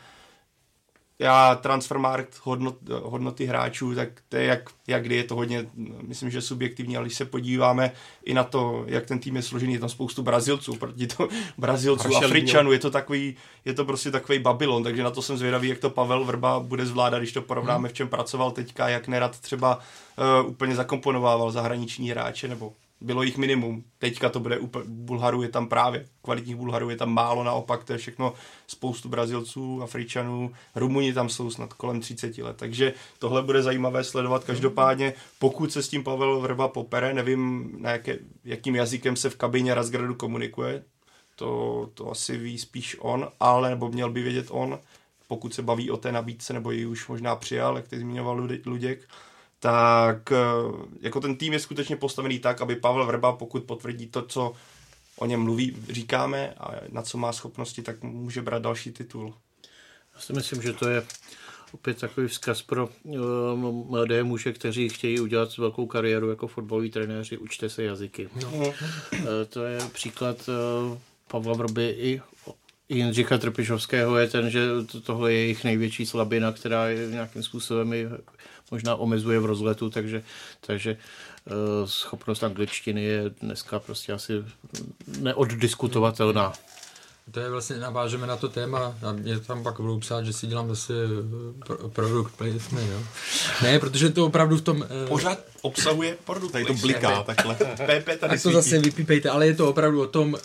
F: já Transfermarkt hodnot, hodnoty hráčů, tak to je jak, jak kdy je to hodně, myslím, že subjektivní, ale když se podíváme i na to, jak ten tým je složený, je tam spoustu Brazilců, proti to Brazilců, Afričanů, je to takový, je to prostě takový Babylon, takže na to jsem zvědavý, jak to Pavel Vrba bude zvládat, když to porovnáme, hmm. v čem pracoval teďka, jak nerad třeba uh, úplně zakomponovával zahraniční hráče, nebo bylo jich minimum. Teďka to bude úplně, Bulharů je tam právě, kvalitních Bulharů je tam málo, naopak to je všechno spoustu Brazilců, Afričanů, Rumuni tam jsou snad kolem 30 let, takže tohle bude zajímavé sledovat. Každopádně, pokud se s tím Pavel Vrba popere, nevím, na jaké, jakým jazykem se v kabině Razgradu komunikuje, to, to asi ví spíš on, ale nebo měl by vědět on, pokud se baví o té nabídce, nebo ji už možná přijal, jak ty zmiňoval Luděk, tak eh, jako ten tým je skutečně postavený tak, aby Pavel Vrba, pokud potvrdí to, co o něm mluví, říkáme a na co má schopnosti, tak může brát další titul.
C: Já si myslím, že to je opět takový vzkaz pro uh, mladé muže, kteří chtějí udělat velkou kariéru jako fotbaloví trenéři, učte se jazyky. No. Uh, to je příklad uh, Pavla Vrby i Jindřicha Trpišovského je ten, že tohle je jejich největší slabina, která je nějakým způsobem i možná omezuje v rozletu, takže, takže uh, schopnost angličtiny je dneska prostě asi neoddiskutovatelná.
E: To je vlastně, navážeme na to téma a mě tam pak budou psát, že si dělám zase eh, pro, produkt placement, jo. Ne, protože to opravdu v tom...
F: Uh, Pořád obsahuje produkt Tady to bliká takhle. PP
E: tady tak to zase vypípejte, ale je to opravdu o tom, uh,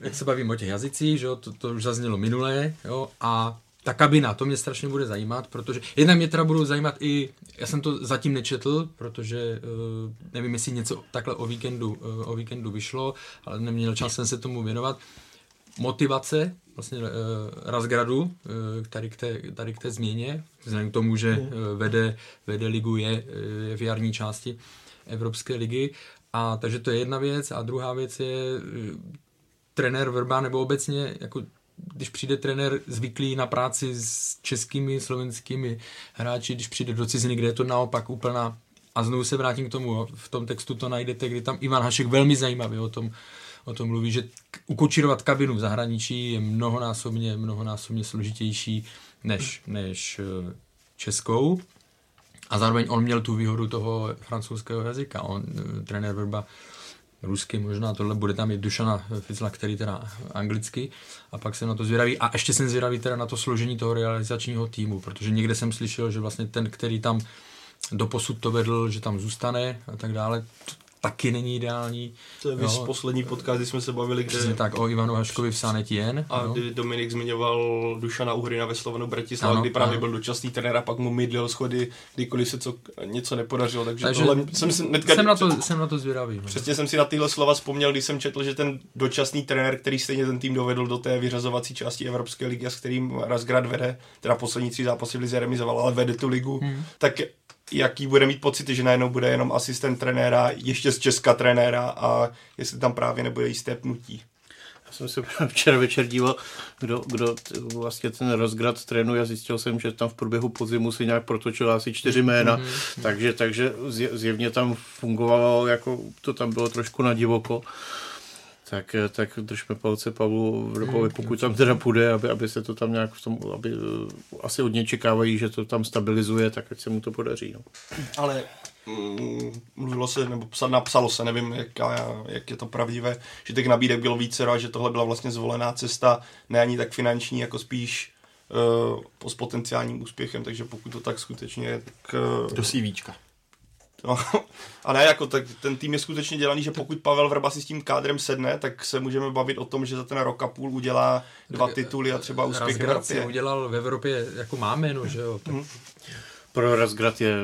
E: jak se bavím o těch jazycích, že jo, to, to už zaznělo minulé, jo, a ta kabina, to mě strašně bude zajímat, protože jednak mě teda budou zajímat i, já jsem to zatím nečetl, protože uh, nevím, jestli něco takhle o víkendu, uh, o víkendu vyšlo, ale neměl čas jsem se tomu věnovat. Motivace vlastně uh, Razgradu uh, tady, k té, tady k té změně, vzhledem k tomu, že uh, vede, vede ligu, je, je v jarní části Evropské ligy. A takže to je jedna věc. A druhá věc je uh, trenér Vrba nebo obecně jako když přijde trenér zvyklý na práci s českými, slovenskými hráči, když přijde do ciziny, kde je to naopak úplná a znovu se vrátím k tomu, v tom textu to najdete, kdy tam Ivan Hašek velmi zajímavě o tom, o tom mluví, že ukočírovat kabinu v zahraničí je mnohonásobně, mnohonásobně složitější než, než eh, českou. A zároveň on měl tu výhodu toho francouzského jazyka. On, eh, trenér Vrba rusky možná, tohle bude tam i Dušana Ficla, který teda anglicky a pak jsem na to zvědavý a ještě jsem zvědavý teda na to složení toho realizačního týmu, protože někde jsem slyšel, že vlastně ten, který tam doposud to vedl, že tam zůstane a tak dále taky není ideální.
F: To je jo. poslední podcast, kdy jsme se bavili,
E: kde... Přesně tak, o Ivanu Haškovi v Sanetien.
F: A kdy Dominik zmiňoval Dušana Uhrina ve Slovenu Bratislava, kdy právě ano. byl dočasný trenér a pak mu mydlil schody, kdykoliv se co, něco nepodařilo. Takže, takže tohle
E: jsem, si netka, jsem, na to, jsem na to zvědavý.
F: No. Přesně jsem si na tyhle slova vzpomněl, když jsem četl, že ten dočasný trenér, který stejně ten tým dovedl do té vyřazovací části Evropské ligy, s kterým Razgrad vede, teda poslední tři zápasy v Lize remizoval, ale vede tu ligu, hmm. tak jaký bude mít pocity, že najednou bude jenom asistent trenéra, ještě z Česka trenéra a jestli tam právě nebude jisté pnutí.
C: Já jsem se včera večer díval, kdo, kdo vlastně ten rozgrad trénuje a zjistil jsem, že tam v průběhu podzimu si nějak protočil asi čtyři jména, mm-hmm. takže, takže zjevně tam fungovalo, jako to tam bylo trošku na divoko tak, tak držme palce Pavlu Vrbovi, hmm, pokud tam teda půjde, aby, aby se to tam nějak v tom, aby asi od něj čekávají, že to tam stabilizuje, tak ať se mu to podaří. No.
F: Ale mm, mluvilo se, nebo napsalo se, nevím, jak, jak je to pravdivé, že těch nabídek bylo více a že tohle byla vlastně zvolená cesta, ne ani tak finanční, jako spíš uh, s potenciálním úspěchem, takže pokud to tak skutečně je, tak...
D: Uh, Do CVčka.
F: No, a ne, jako tak ten tým je skutečně dělaný, že pokud Pavel Vrba si s tím kádrem sedne, tak se můžeme bavit o tom, že za ten rok a půl udělá dva tituly a třeba úspěch v Evropě.
E: udělal v Evropě, jako má jméno, že jo. Tak... Mm.
C: Pro Razgrad je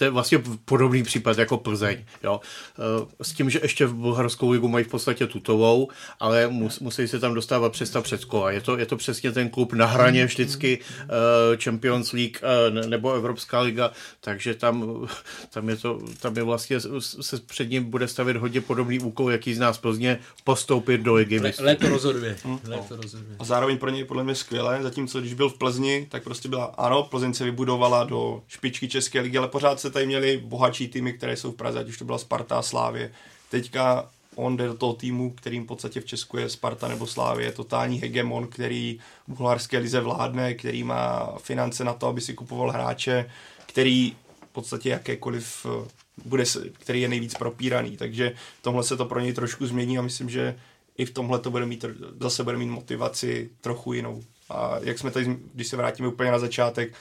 C: to je vlastně podobný případ jako Plzeň. Jo. Eh, s tím, že ještě v bulharskou ligu mají v podstatě tutovou, ale mus, musí se tam dostávat přes ta předkola. Je to, je to přesně ten klub na hraně vždycky uh, Champions League uh, nebo Evropská liga, takže tam, tam, je to, tam je vlastně se před ním bude stavit hodně podobný úkol, jaký z nás Plzně postoupit do ligy. Le,
E: léto rozhoduje. Hmm. Léto
F: rozhoduje. A zároveň pro něj podle mě skvělé, zatímco když byl v Plzni, tak prostě byla, ano, Plzeň se vybudovala do špičky České ligy, ale pořád se tady měli bohatší týmy, které jsou v Praze, ať už to byla Sparta a Slávě. Teďka on jde do toho týmu, kterým v podstatě v Česku je Sparta nebo Slávě, totální hegemon, který v bulharské lize vládne, který má finance na to, aby si kupoval hráče, který v podstatě jakékoliv eh, bude, který je nejvíc propíraný, takže tomhle se to pro něj trošku změní a myslím, že i v tomhle to bude mít, zase bude mít motivaci trochu jinou. A jak jsme tady, když se vrátíme úplně na začátek,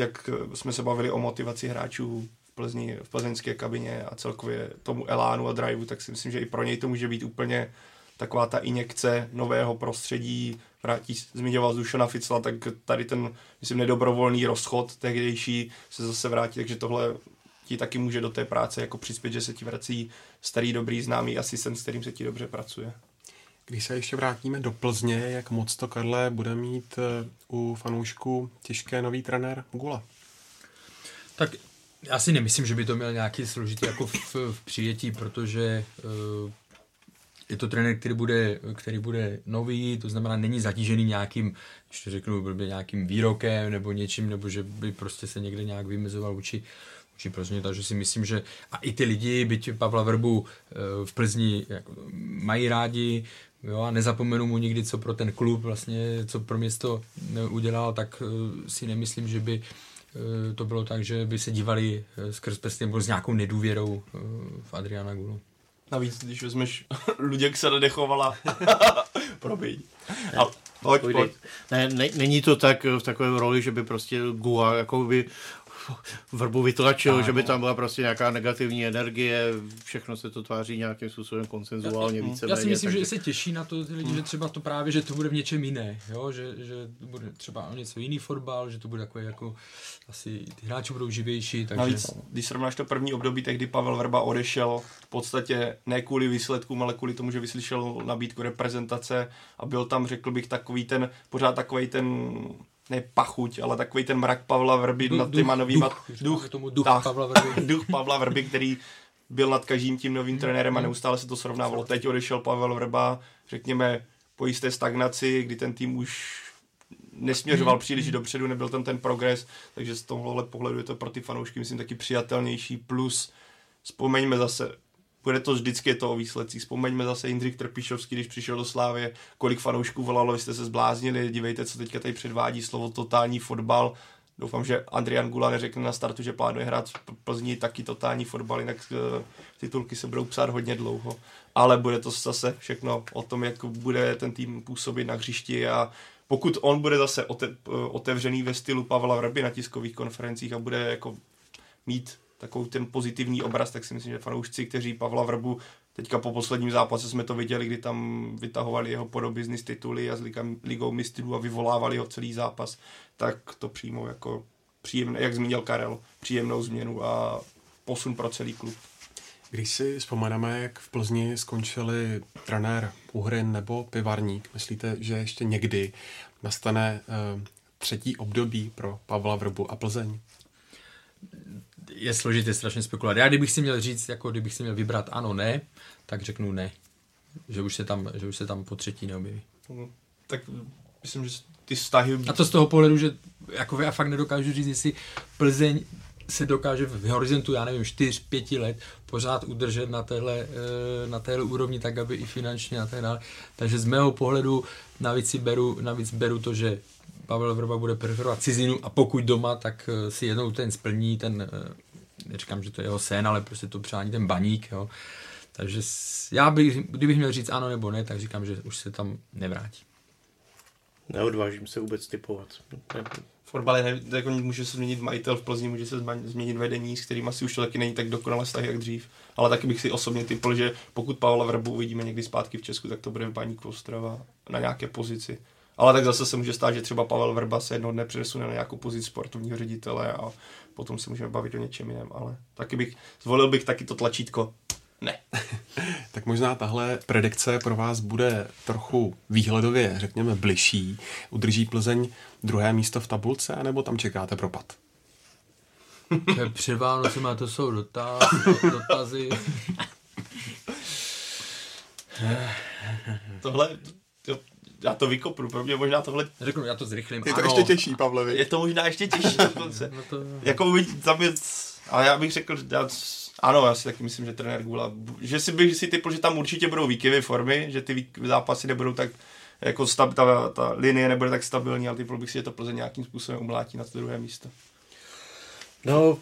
F: jak jsme se bavili o motivaci hráčů v, Plzni, v plzeňské kabině a celkově tomu elánu a driveu, tak si myslím, že i pro něj to může být úplně taková ta injekce nového prostředí, vrátí, zmiňoval Zušana Ficla, tak tady ten, myslím, nedobrovolný rozchod tehdejší se zase vrátí, takže tohle ti taky může do té práce jako přispět, že se ti vrací starý dobrý známý asistent, s kterým se ti dobře pracuje.
D: Když se ještě vrátíme do Plzně, jak moc to, Karle, bude mít eh, u fanoušku těžké nový trenér Gula?
E: Tak já si nemyslím, že by to měl nějaký složitý jako v, v přijetí, protože uh, je to trenér, který bude, který bude nový, to znamená, není zatížený nějakým, když to řeknu, by nějakým výrokem nebo něčím, nebo že by prostě se někde nějak vymezoval vůči, vůči Plzni, takže si myslím, že a i ty lidi, byť Pavla Vrbu uh, v Plzni jako, mají rádi, Jo, a nezapomenu mu nikdy, co pro ten klub vlastně, co pro město udělal, tak uh, si nemyslím, že by uh, to bylo tak, že by se dívali uh, skrz prsty nebo s nějakou nedůvěrou uh, v Adriana Gulu.
F: Navíc, když vezmeš Luděk se nedechovala, promiň. A,
C: pojď, pojď. Ne, ne, není to tak v takové roli, že by prostě Gula jako by vrbu vytlačil, ano. že by tam byla prostě nějaká negativní energie, všechno se to tváří nějakým způsobem konsenzuálně více.
E: Já si myslím, takže... že se těší na to ty lidi, že třeba to právě, že to bude v něčem jiné, jo? Že, že bude třeba o něco jiný fotbal, že to bude takový jako asi ty hráči budou živější. Takže...
F: Navíc, když srovnáš to první období, tehdy Pavel Vrba odešel v podstatě ne kvůli výsledkům, ale kvůli tomu, že vyslyšel nabídku reprezentace a byl tam, řekl bych, takový ten, pořád takový ten ne pachuť, ale takový ten mrak Pavla Vrby duch, nad těma novýma...
E: Duch, duch, tomu duch, tak, Pavla Vrby.
F: duch Pavla Vrby, který byl nad každým tím novým trenérem a neustále se to srovnávalo. Teď odešel Pavel Vrba, řekněme, po jisté stagnaci, kdy ten tým už nesměřoval hmm. příliš dopředu, nebyl tam ten progres, takže z tohohle pohledu je to pro ty fanoušky, myslím, taky přijatelnější. Plus, vzpomeňme zase, bude to vždycky to o výsledcích. Vzpomeňme zase Jindřich Trpišovský, když přišel do Slávy, kolik fanoušků volalo, jste se zbláznili, dívejte, co teďka tady předvádí slovo totální fotbal. Doufám, že Adrian Gula neřekne na startu, že plánuje hrát v Plzni taky totální fotbal, jinak uh, titulky se budou psát hodně dlouho. Ale bude to zase všechno o tom, jak bude ten tým působit na hřišti a pokud on bude zase ote, otevřený ve stylu Pavla Vrby na tiskových konferencích a bude jako mít takový ten pozitivní obraz, tak si myslím, že fanoušci, kteří Pavla Vrbu Teďka po posledním zápase jsme to viděli, kdy tam vytahovali jeho podobiznis tituly a s ligou mistrů a vyvolávali ho celý zápas, tak to přímo jako příjemné, jak zmínil Karel, příjemnou změnu a posun pro celý klub.
D: Když si vzpomeneme, jak v Plzni skončili trenér Uhrin nebo Pivarník, myslíte, že ještě někdy nastane uh, třetí období pro Pavla Vrbu a Plzeň?
E: Je složité strašně spekulovat. Já kdybych si měl říct, jako kdybych si měl vybrat ano, ne, tak řeknu ne. Že už se tam, že už se tam po třetí neobjeví.
F: Hmm. Tak myslím, že ty vztahy...
E: A to z toho pohledu, že jako já fakt nedokážu říct, jestli Plzeň se dokáže v horizontu, já nevím, 4-5 let pořád udržet na téhle, eh, na téhle úrovni tak, aby i finančně a tak dále. Takže z mého pohledu navíc si beru, navíc beru to, že Pavel Vrba bude preferovat cizinu a pokud doma, tak eh, si jednou ten splní ten, eh, neříkám, že to je jeho sen, ale prostě to přání ten baník, jo. Takže já bych, kdybych měl říct ano nebo ne, tak říkám, že už se tam nevrátí.
C: Neodvážím se vůbec typovat.
F: V fotbale jako může se změnit majitel v Plzni, může se změnit vedení, s kterým asi už to taky není tak dokonale vztah, jak dřív. Ale taky bych si osobně typl, že pokud Pavla Vrbu uvidíme někdy zpátky v Česku, tak to bude v Baníku Ostrava na nějaké pozici. Ale tak zase se může stát, že třeba Pavel Vrba se jednoho dne přesune na nějakou pozici sportovního ředitele a potom se můžeme bavit o něčem jiném. Ale taky bych, zvolil bych taky to tlačítko ne.
D: tak možná tahle predikce pro vás bude trochu výhledově, řekněme, bližší. Udrží Plzeň druhé místo v tabulce, nebo tam čekáte propad?
E: Před Vánocem a to jsou dotaz, dotazy.
F: Tohle, to, já to vykopnu, pro mě možná tohle...
E: Řeknu, já to zrychlím.
D: Je to ano. ještě těžší, Pavlovi.
F: Je to možná ještě těžší dokonce. no to... Jako tam je, ale já bych řekl, já ano, já si taky myslím, že trenér Gula, že si bych si typl, že tam určitě budou výkyvy formy, že ty zápasy nebudou tak jako stab, ta, ta linie nebude tak stabilní, ale typl bych si, že to Plzeň nějakým způsobem umlátí na to druhé místo.
C: No,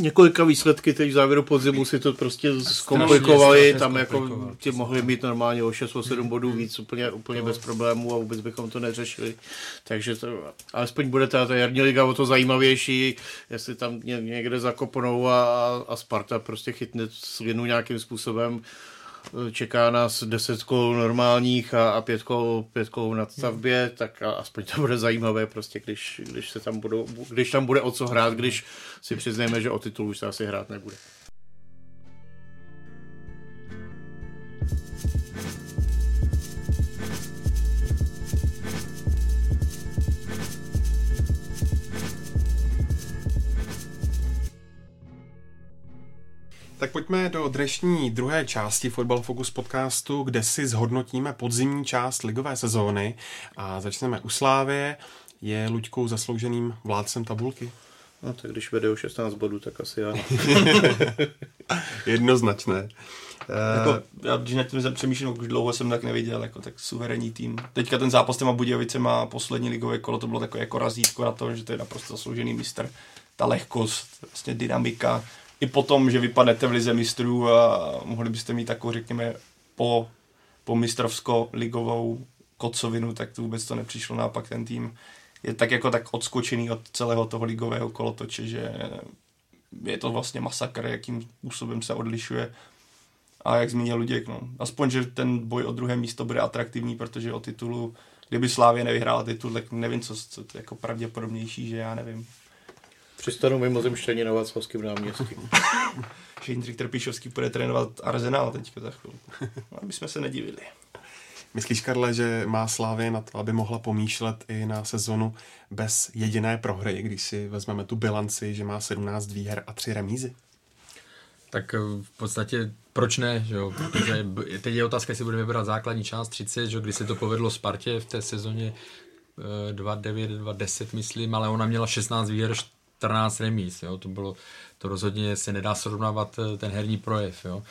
C: několika výsledky teď v závěru podzimu si to prostě zkomplikovali, tam jako ti mohli mít normálně o 6 o 7 bodů víc úplně, úplně bez problémů a vůbec bychom to neřešili. Takže to, alespoň bude ta, ta jarní liga o to zajímavější, jestli tam někde zakoponou a, a Sparta prostě chytne slinu nějakým způsobem čeká nás deset kol normálních a, a pět, kol, pět kol na stavbě, hmm. tak a, aspoň to bude zajímavé, prostě, když, když, se tam budou, když tam bude o co hrát, když si přiznejme, že o titul už se asi hrát nebude.
D: Tak pojďme do dnešní druhé části Football Focus podcastu, kde si zhodnotíme podzimní část ligové sezóny a začneme u Slávě. Je Luďkou zaslouženým vládcem tabulky?
C: No tak když vede o 16 bodů, tak asi ano.
D: Jednoznačné.
F: Jako, já když nad tím přemýšlím, už dlouho jsem tak neviděl, jako tak suverénní tým. Teďka ten zápas těma Budějovice má poslední ligové kolo, to bylo takové jako razítko na to, že to je naprosto zasloužený mistr. Ta lehkost, vlastně dynamika, i potom, že vypadnete v lize mistrů a mohli byste mít takovou, řekněme, po, po mistrovsko-ligovou kocovinu, tak to vůbec to nepřišlo. Naopak ten tým je tak jako tak odskočený od celého toho ligového kolotoče, že je to vlastně masakr, jakým způsobem se odlišuje. A jak zmínil Luděk, no, aspoň, že ten boj o druhé místo bude atraktivní, protože o titulu, kdyby Slávě nevyhrála titul, tak nevím, co, co to je jako pravděpodobnější, že já nevím.
C: Přistanu mimozemštění na Václavském náměstí.
F: že Jindřich Trpišovský bude trénovat Arsenal teďka za chvilku. No, aby jsme se nedivili.
D: Myslíš, Karle, že má Slávě na to, aby mohla pomýšlet i na sezonu bez jediné prohry, když si vezmeme tu bilanci, že má 17 výher a 3 remízy?
E: Tak eh, v podstatě proč ne, že jo? protože teď je otázka, jestli bude vybrat základní část 30, že když se to povedlo Spartě v té sezóně 2-9, eh, 2-10 myslím, ale ona měla 16 výher, 14 remíz, jo, to bylo, to rozhodně se nedá srovnávat eh, ten herní projev, jo,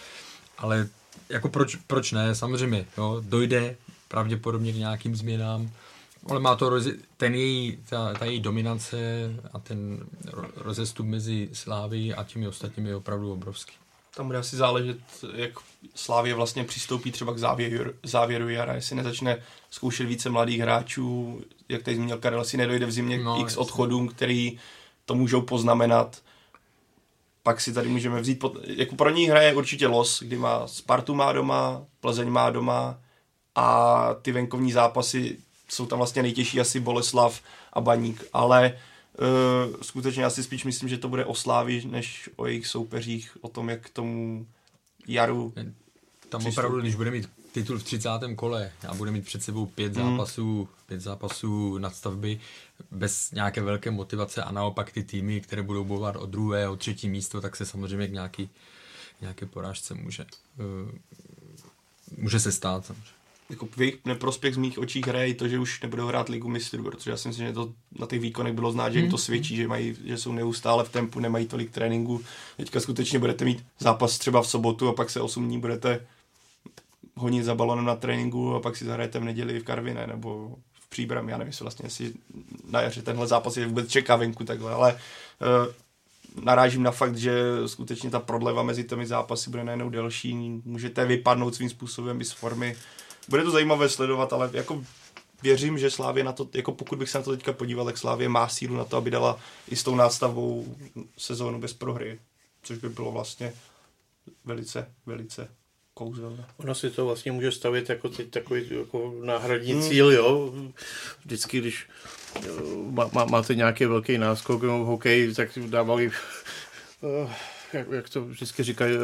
E: ale jako proč, proč ne, samozřejmě, jo, dojde pravděpodobně k nějakým změnám, Ale má to roz, ten její, ta, ta její dominance a ten rozestup mezi Slávy a těmi ostatními je opravdu obrovský.
F: Tam bude asi záležet, jak Slávě vlastně přistoupí třeba k závěru, závěru jara, jestli nezačne zkoušet více mladých hráčů, jak tady zmínil Karel, si nedojde v zimě no, x odchodům, který to můžou poznamenat. Pak si tady můžeme vzít, pod, jako pro ní hraje určitě los, kdy má Spartu má doma, Plzeň má doma a ty venkovní zápasy jsou tam vlastně nejtěžší asi Boleslav a Baník, ale uh, skutečně já si spíš myslím, že to bude o Slávi, než o jejich soupeřích, o tom, jak k tomu jaru
E: Tam opravdu, když bude mít titul v 30. kole a bude mít před sebou pět hmm. zápasů, pět zápasů nadstavby bez nějaké velké motivace a naopak ty týmy, které budou bojovat o druhé, o třetí místo, tak se samozřejmě k nějaký, nějaké porážce může, uh, může se stát samozřejmě
F: jako v jejich neprospěch z mých očích hraje to, že už nebudou hrát ligu mistrů, protože já si myslím, že to na těch výkonech bylo znát, že jim to hmm. svědčí, že, mají, že jsou neustále v tempu, nemají tolik tréninku. Teďka skutečně budete mít zápas třeba v sobotu a pak se 8 dní budete honit za balonem na tréninku a pak si zahrajete v neděli v Karviné nebo v Příbram. Já nevím, jestli vlastně si na jaře tenhle zápas je vůbec čeká venku takhle, ale uh, narážím na fakt, že skutečně ta prodleva mezi těmi zápasy bude najednou delší. Můžete vypadnout svým způsobem i z formy bude to zajímavé sledovat, ale jako věřím, že Slávě na to, jako pokud bych se na to teďka podíval, tak Slávě má sílu na to, aby dala i s tou nástavou sezónu bez prohry, což by bylo vlastně velice, velice kouzelné.
C: Ono si to vlastně může stavit jako teď takový jako náhradní hmm. cíl, jo. Vždycky, když má, má, máte nějaký velký náskok v hokeji, tak dávali uh, jak, jak to vždycky říkají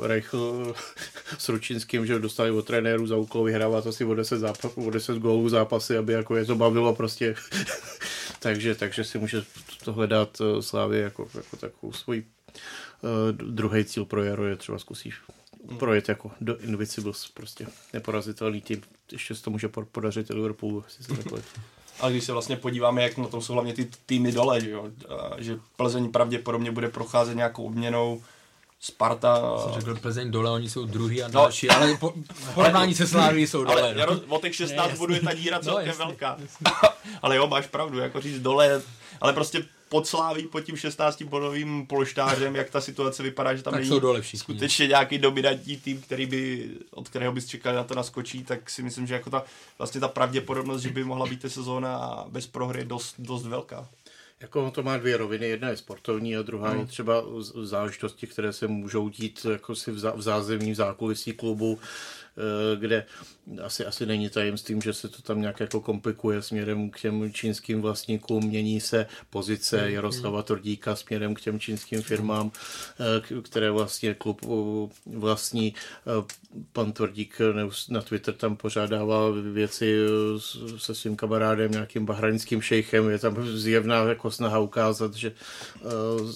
C: Reichl s Ručinským, že dostali od trenéru za úkol vyhrávat asi o 10, zápas, o 10 gólů zápasy, aby jako je to bavilo prostě. takže, takže si může to hledat eh, Slávě jako, jako takovou svůj uh, druhý cíl pro jaro je třeba zkusíš projet jako do Invincibles, prostě neporazitelný tým. Ještě se to může podařit Liverpoolu, jestli se
F: ale když se vlastně podíváme, jak na tom jsou hlavně ty týmy dole, že, jo? A, že Plzeň pravděpodobně bude procházet nějakou obměnou, Sparta...
E: Jsem řekl Plzeň dole, oni jsou druhý a no. další, no, ale po, porovnání se Sláví jsou dole.
F: Ale no. Jaro, o těch 16 bodů je ta díra celkem no, velká. ale jo, máš pravdu, jako říct dole, ale prostě pod Sláví, pod tím 16 bodovým polštářem, jak ta situace vypadá, že tam
E: tak
F: není
E: jsou dole
F: skutečně nějaký dominantní tým, který by, od kterého bys čekal na to naskočí, tak si myslím, že jako ta, vlastně ta pravděpodobnost, že by mohla být ta sezóna bez prohry dost, dost velká.
C: Jako to má dvě roviny, jedna je sportovní a druhá hmm. je třeba záležitosti, které se můžou dít jako si v zázemí v zákulisí klubu, kde asi, asi není tajemstvím, že se to tam nějak jako komplikuje směrem k těm čínským vlastníkům, mění se pozice mm, Jaroslava. Tordíka směrem k těm čínským firmám, eh, které vlastně klub eh, vlastní. Pan Tvrdík na Twitter tam pořádával věci se svým kamarádem, nějakým bahrajnským šejchem. Je tam zjevná jako snaha ukázat, že,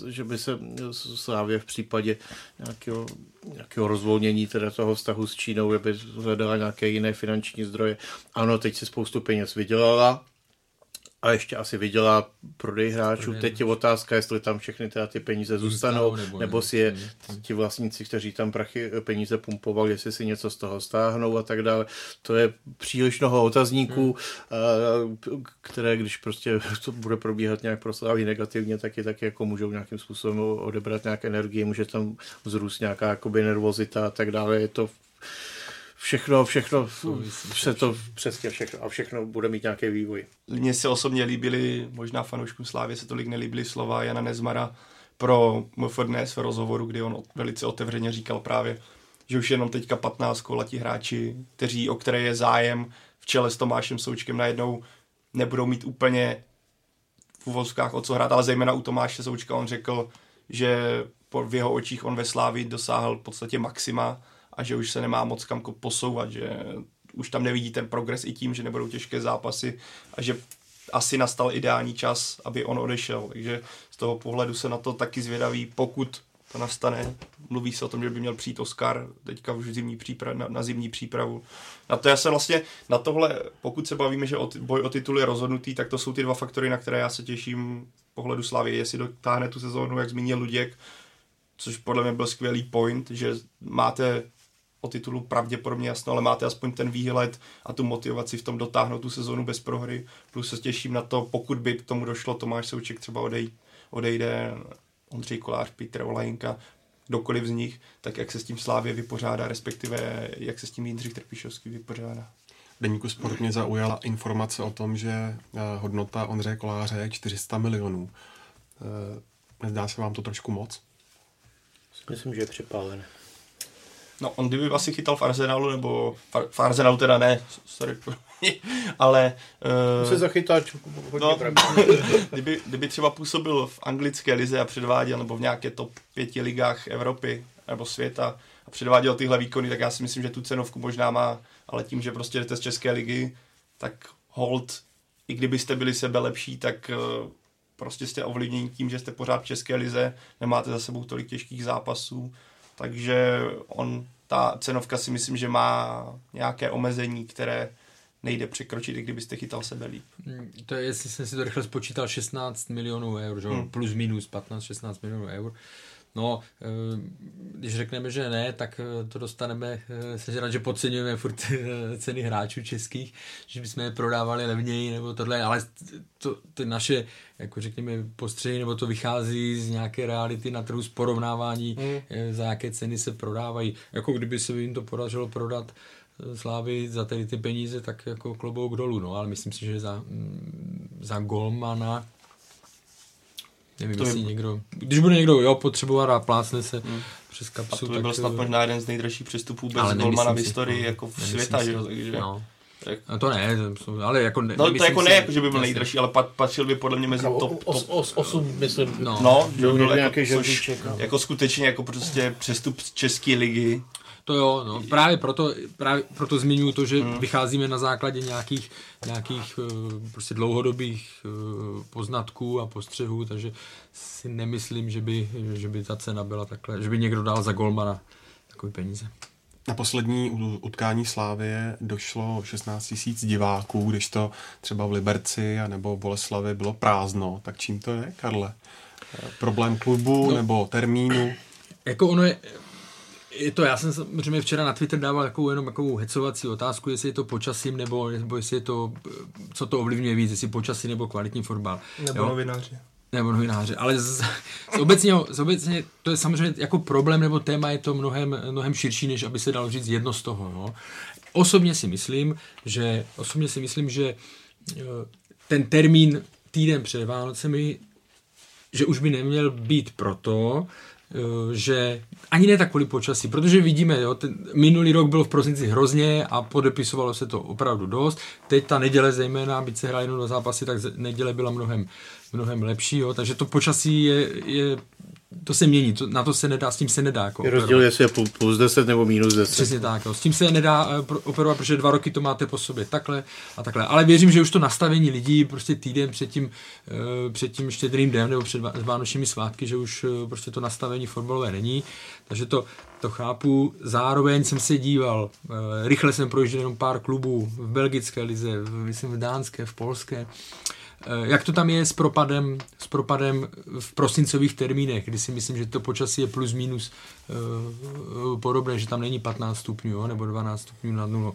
C: že by se Slávě v případě nějakého nějakého rozvolnění teda toho vztahu s Čínou, aby hledala nějaké jiné finanční zdroje. Ano, teď si spoustu peněz vydělala, a ještě asi vydělá prodej hráčů. Teď je otázka, jestli tam všechny teda ty peníze zůstanou, nebo, nebo si je ti vlastníci, kteří tam prachy, peníze pumpovali, jestli si něco z toho stáhnou a tak dále. To je příliš mnoho otazníků, hmm. které když prostě to bude probíhat nějak prosláví negativně, tak je taky jako můžou nějakým způsobem odebrat nějaké energii, může tam vzrůst nějaká jakoby nervozita a tak dále. Je to všechno, všechno, se to přesně všechno a všechno bude mít nějaký vývoj.
F: Mně se osobně líbily, možná fanouškům Slávě se tolik nelíbily slova Jana Nezmara pro MFDNS v rozhovoru, kdy on velice otevřeně říkal právě, že už jenom teďka 15 kolatí hráči, kteří, o které je zájem v čele s Tomášem Součkem najednou nebudou mít úplně v uvozkách o co hrát, ale zejména u Tomáše Součka on řekl, že v jeho očích on ve Slávi dosáhl v podstatě maxima a že už se nemá moc kam posouvat, že už tam nevidí ten progres i tím, že nebudou těžké zápasy a že asi nastal ideální čas, aby on odešel. Takže z toho pohledu se na to taky zvědavý, pokud to nastane. Mluví se o tom, že by měl přijít Oscar teďka už zimní příprav, na, na zimní přípravu. Na to já se vlastně, na tohle, pokud se bavíme, že o, boj o titul je rozhodnutý, tak to jsou ty dva faktory, na které já se těším pohledu Slavy, jestli dotáhne tu sezónu, jak zmínil Luděk, což podle mě byl skvělý point, že máte o titulu pravděpodobně jasno, ale máte aspoň ten výhled a tu motivaci v tom dotáhnout tu sezónu bez prohry. Plus se těším na to, pokud by k tomu došlo, Tomáš Souček třeba odej, odejde, Ondřej Kolář, Petr Olajinka, kdokoliv z nich, tak jak se s tím Slávě vypořádá, respektive jak se s tím Jindřich Trpišovský vypořádá.
D: Deníku Sport mě zaujala informace o tom, že eh, hodnota Ondřeje Koláře je 400 milionů. Eh, nezdá se vám to trošku moc?
C: Myslím, že je přepálené.
F: No, on kdyby asi chytal v Arsenalu, nebo v Arsenalu teda ne, sorry, ale...
C: Uh, se zachytat hodně no,
F: kdyby, kdyby třeba působil v anglické lize a předváděl, nebo v nějaké top pěti ligách Evropy nebo světa a předváděl tyhle výkony, tak já si myslím, že tu cenovku možná má, ale tím, že prostě jdete z České ligy, tak hold, i kdybyste byli sebe lepší, tak uh, prostě jste ovlivněni tím, že jste pořád v České lize, nemáte za sebou tolik těžkých zápasů, takže on, ta cenovka si myslím, že má nějaké omezení, které nejde překročit, i kdybyste chytal sebe líp.
E: Hmm, to je, jestli jsem si to rychle spočítal, 16 milionů eur, že? Hmm. plus minus 15-16 milionů eur. No, eh, když řekneme, že ne, tak eh, to dostaneme, eh, jsem rád, že podceňujeme furt ceny hráčů českých, že bychom je prodávali levněji nebo tohle, ale to, ty naše, jako řekněme, postřehy, nebo to vychází z nějaké reality na trhu z porovnávání, mm. za jaké ceny se prodávají. Jako kdyby se jim to podařilo prodat Slávy za tady ty peníze, tak jako klobouk dolů, no, ale myslím si, že za, mm, za Golmana Nevím, to jestli je... někdo, když bude někdo jo, potřebovat a plácne se hmm. přes kapsu.
F: A to by byl snad možná jeden z nejdražších přestupů bez golmana v historii no, jako v světa, že? takže... No.
E: No to ne, ale jako
F: ne, No to jako ne, jako, že by byl nejdražší, ale patřil by podle mě mezi top, top,
C: os, os, osm, myslím.
F: No, no že by byl jako, což, no. jako skutečně jako prostě přestup z České ligy
E: to jo, no. Právě proto, právě proto zmiňuji to, že hmm. vycházíme na základě nějakých, nějakých eh, prostě dlouhodobých eh, poznatků a postřehů, takže si nemyslím, že by, že by ta cena byla takhle, že by někdo dal za golmana takové peníze.
D: Na poslední utkání Slávie došlo 16 tisíc diváků, když to třeba v Liberci nebo v Boleslavi bylo prázdno. Tak čím to je, Karle? Problém klubu no, nebo termínu?
E: Jako ono je, je to, já jsem samozřejmě včera na Twitter dával takovou jenom takovou hecovací otázku, jestli je to počasím, nebo, nebo jestli je to, co to ovlivňuje víc, jestli počasí nebo kvalitní fotbal.
F: Nebo jo? novináři.
E: Nebo novináři, ale z, z, obecně, z obecně, to je samozřejmě jako problém nebo téma je to mnohem, mnohem širší, než aby se dalo říct jedno z toho. No. Osobně si myslím, že, osobně si myslím, že eh, ten termín týden před Vánocemi, že už by neměl být proto, že ani ne tak kvůli počasí, protože vidíme, jo, ten minulý rok byl v prosinci hrozně a podepisovalo se to opravdu dost. Teď ta neděle zejména, byť se hrála jenom do zápasy, tak neděle byla mnohem, mnohem lepší, jo, takže to počasí je, je to se mění, to, na to se nedá, s tím se nedá. Jako
C: je rozdíl, jestli je plus 10 nebo minus 10.
E: Přesně tak, jo. s tím se nedá uh, operovat, protože dva roky to máte po sobě takhle a takhle. Ale věřím, že už to nastavení lidí prostě týden před tím, uh, před tím štědrým dnem nebo před vánočními svátky, že už uh, prostě to nastavení fotbalové není. Takže to, to chápu. Zároveň jsem se díval, rychle jsem projížděl jenom pár klubů v belgické lize, v, myslím v dánské, v polské. Uh, Eh, jak to tam je s propadem, s propadem v prosincových termínech, kdy si myslím, že to počasí je plus minus uh, podobné, že tam není 15 stupňů jo, nebo 12 stupňů nad nulou.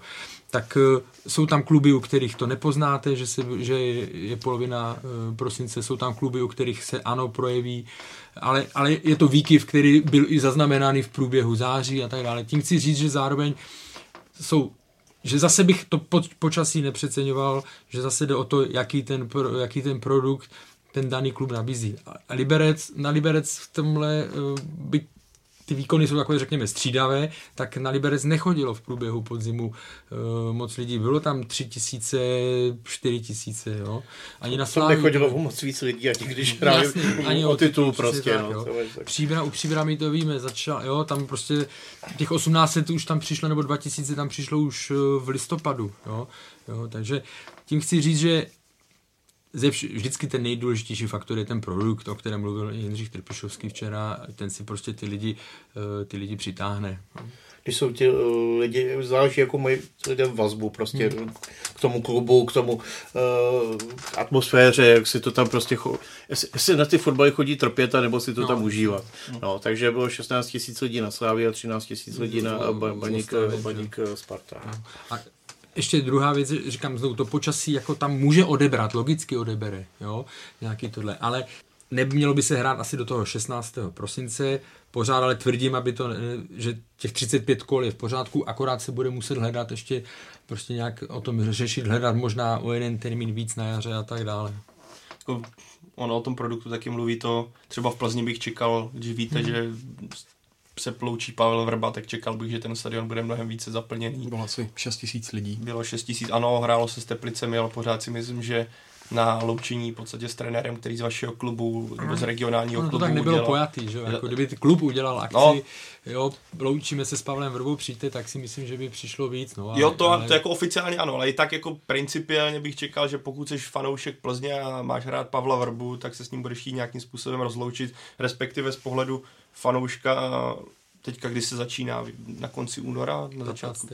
E: Tak uh, jsou tam kluby, u kterých to nepoznáte, že, se, že je, je polovina uh, prosince, jsou tam kluby, u kterých se ano projeví, ale, ale je to výkyv, který byl i zaznamenány v průběhu září a tak dále. Tím chci říct, že zároveň jsou že zase bych to počasí nepřeceňoval, že zase jde o to, jaký ten, jaký ten produkt ten daný klub nabízí. A Liberec, na Liberec v tomhle, eh, by ty výkony jsou takové, řekněme, střídavé, tak na Liberec nechodilo v průběhu podzimu uh, moc lidí. Bylo tam tři tisíce, čtyři tisíce, jo.
C: Ani na Slávě... nechodilo o moc víc lidí, ani když hráli ani o titul prostě, tak, no. Jo.
E: Příbra, u Příbramy to víme, začal, jo, tam prostě těch 1800 už tam přišlo, nebo 2000 tam přišlo už eh, v listopadu, jo. jo takže tím chci říct, že ze vš- vždycky ten nejdůležitější faktor je ten produkt, o kterém mluvil Jindřich Trpišovský včera, ten si prostě ty lidi, uh, ty lidi přitáhne.
C: když jsou ti uh, lidi, záleží, jako mají lidé vazbu prostě hmm. k tomu klubu, k tomu uh, k atmosféře, jak si to tam prostě, cho- jestli, jestli na ty fotbaly chodí trpět, nebo si to no. tam užívat. No, takže bylo 16 tisíc lidí na Slávě a 13 tisíc lidí na no, Baník, Baník Sparta. No.
E: A ještě druhá věc, říkám znovu, to počasí jako tam může odebrat, logicky odebere, jo, nějaký tohle, ale nemělo by se hrát asi do toho 16. prosince, pořád ale tvrdím, aby to, že těch 35 kol je v pořádku, akorát se bude muset hledat ještě prostě nějak o tom řešit, hledat možná o jeden termín víc na jaře a tak dále.
F: Jako ono o tom produktu taky mluví to, třeba v Plzni bych čekal, když víte, hmm. že se ploučí Pavel Vrba, tak čekal bych, že ten stadion bude mnohem více zaplněný.
D: Bylo asi 6 tisíc lidí.
F: Bylo 6 tisíc, ano, hrálo se s Teplicemi, ale pořád si myslím, že na loučení v podstatě s trenérem, který z vašeho klubu nebo z regionálního
E: no,
F: klubu
E: to tak nebylo udělal. pojatý, že jako kdyby klub udělal akci, no. jo, loučíme se s Pavlem Vrbou, přijďte, tak si myslím, že by přišlo víc, no.
F: Ale, jo, to, ale... to jako oficiálně ano, ale i tak jako principiálně bych čekal, že pokud jsi fanoušek Plzně a máš hrát Pavla Vrbu, tak se s ním budeš chtít nějakým způsobem rozloučit, respektive z pohledu fanouška teďka, kdy se začíná na konci února, na začátku,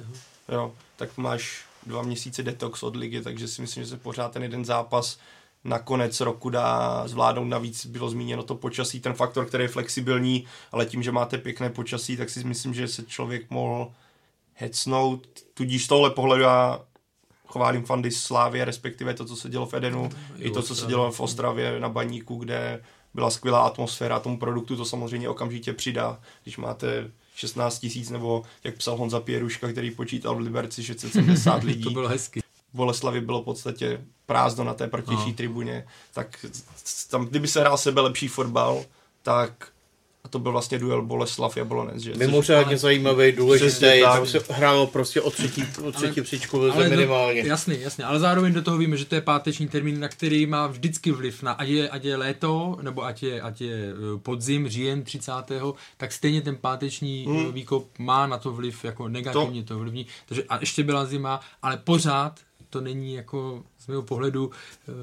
F: jo, tak máš dva měsíce detox od ligy, takže si myslím, že se pořád ten jeden zápas na konec roku dá zvládnout. Navíc bylo zmíněno to počasí, ten faktor, který je flexibilní, ale tím, že máte pěkné počasí, tak si myslím, že se člověk mohl hecnout. Tudíž z tohle pohledu já chválím fandy Slávě, respektive to, co se dělo v Edenu, i, i to, co se dělo v Ostravě na Baníku, kde byla skvělá atmosféra tomu produktu, to samozřejmě okamžitě přidá, když máte 16 tisíc, nebo jak psal Honza Pěruška, který počítal v Liberci 670 lidí.
E: to bylo hezky.
F: V Boleslavi bylo v podstatě prázdno na té protější no. tribuně, tak tam, kdyby se hrál sebe lepší fotbal, tak to byl vlastně duel Boleslav Jablonec. Že?
C: Mimořádně zajímavý, důležitý, tam se hrálo prostě o třetí, o třetí ale, příčku ale minimálně.
E: Do, jasný, jasný, ale zároveň do toho víme, že to je páteční termín, na který má vždycky vliv na, ať je, ať je léto, nebo ať je, ať je eh, podzim, říjen 30. tak stejně ten páteční hmm. Eh, výkop má na to vliv, jako negativně to, to vlivní. Takže a ještě byla zima, ale pořád to není jako z mého pohledu uh,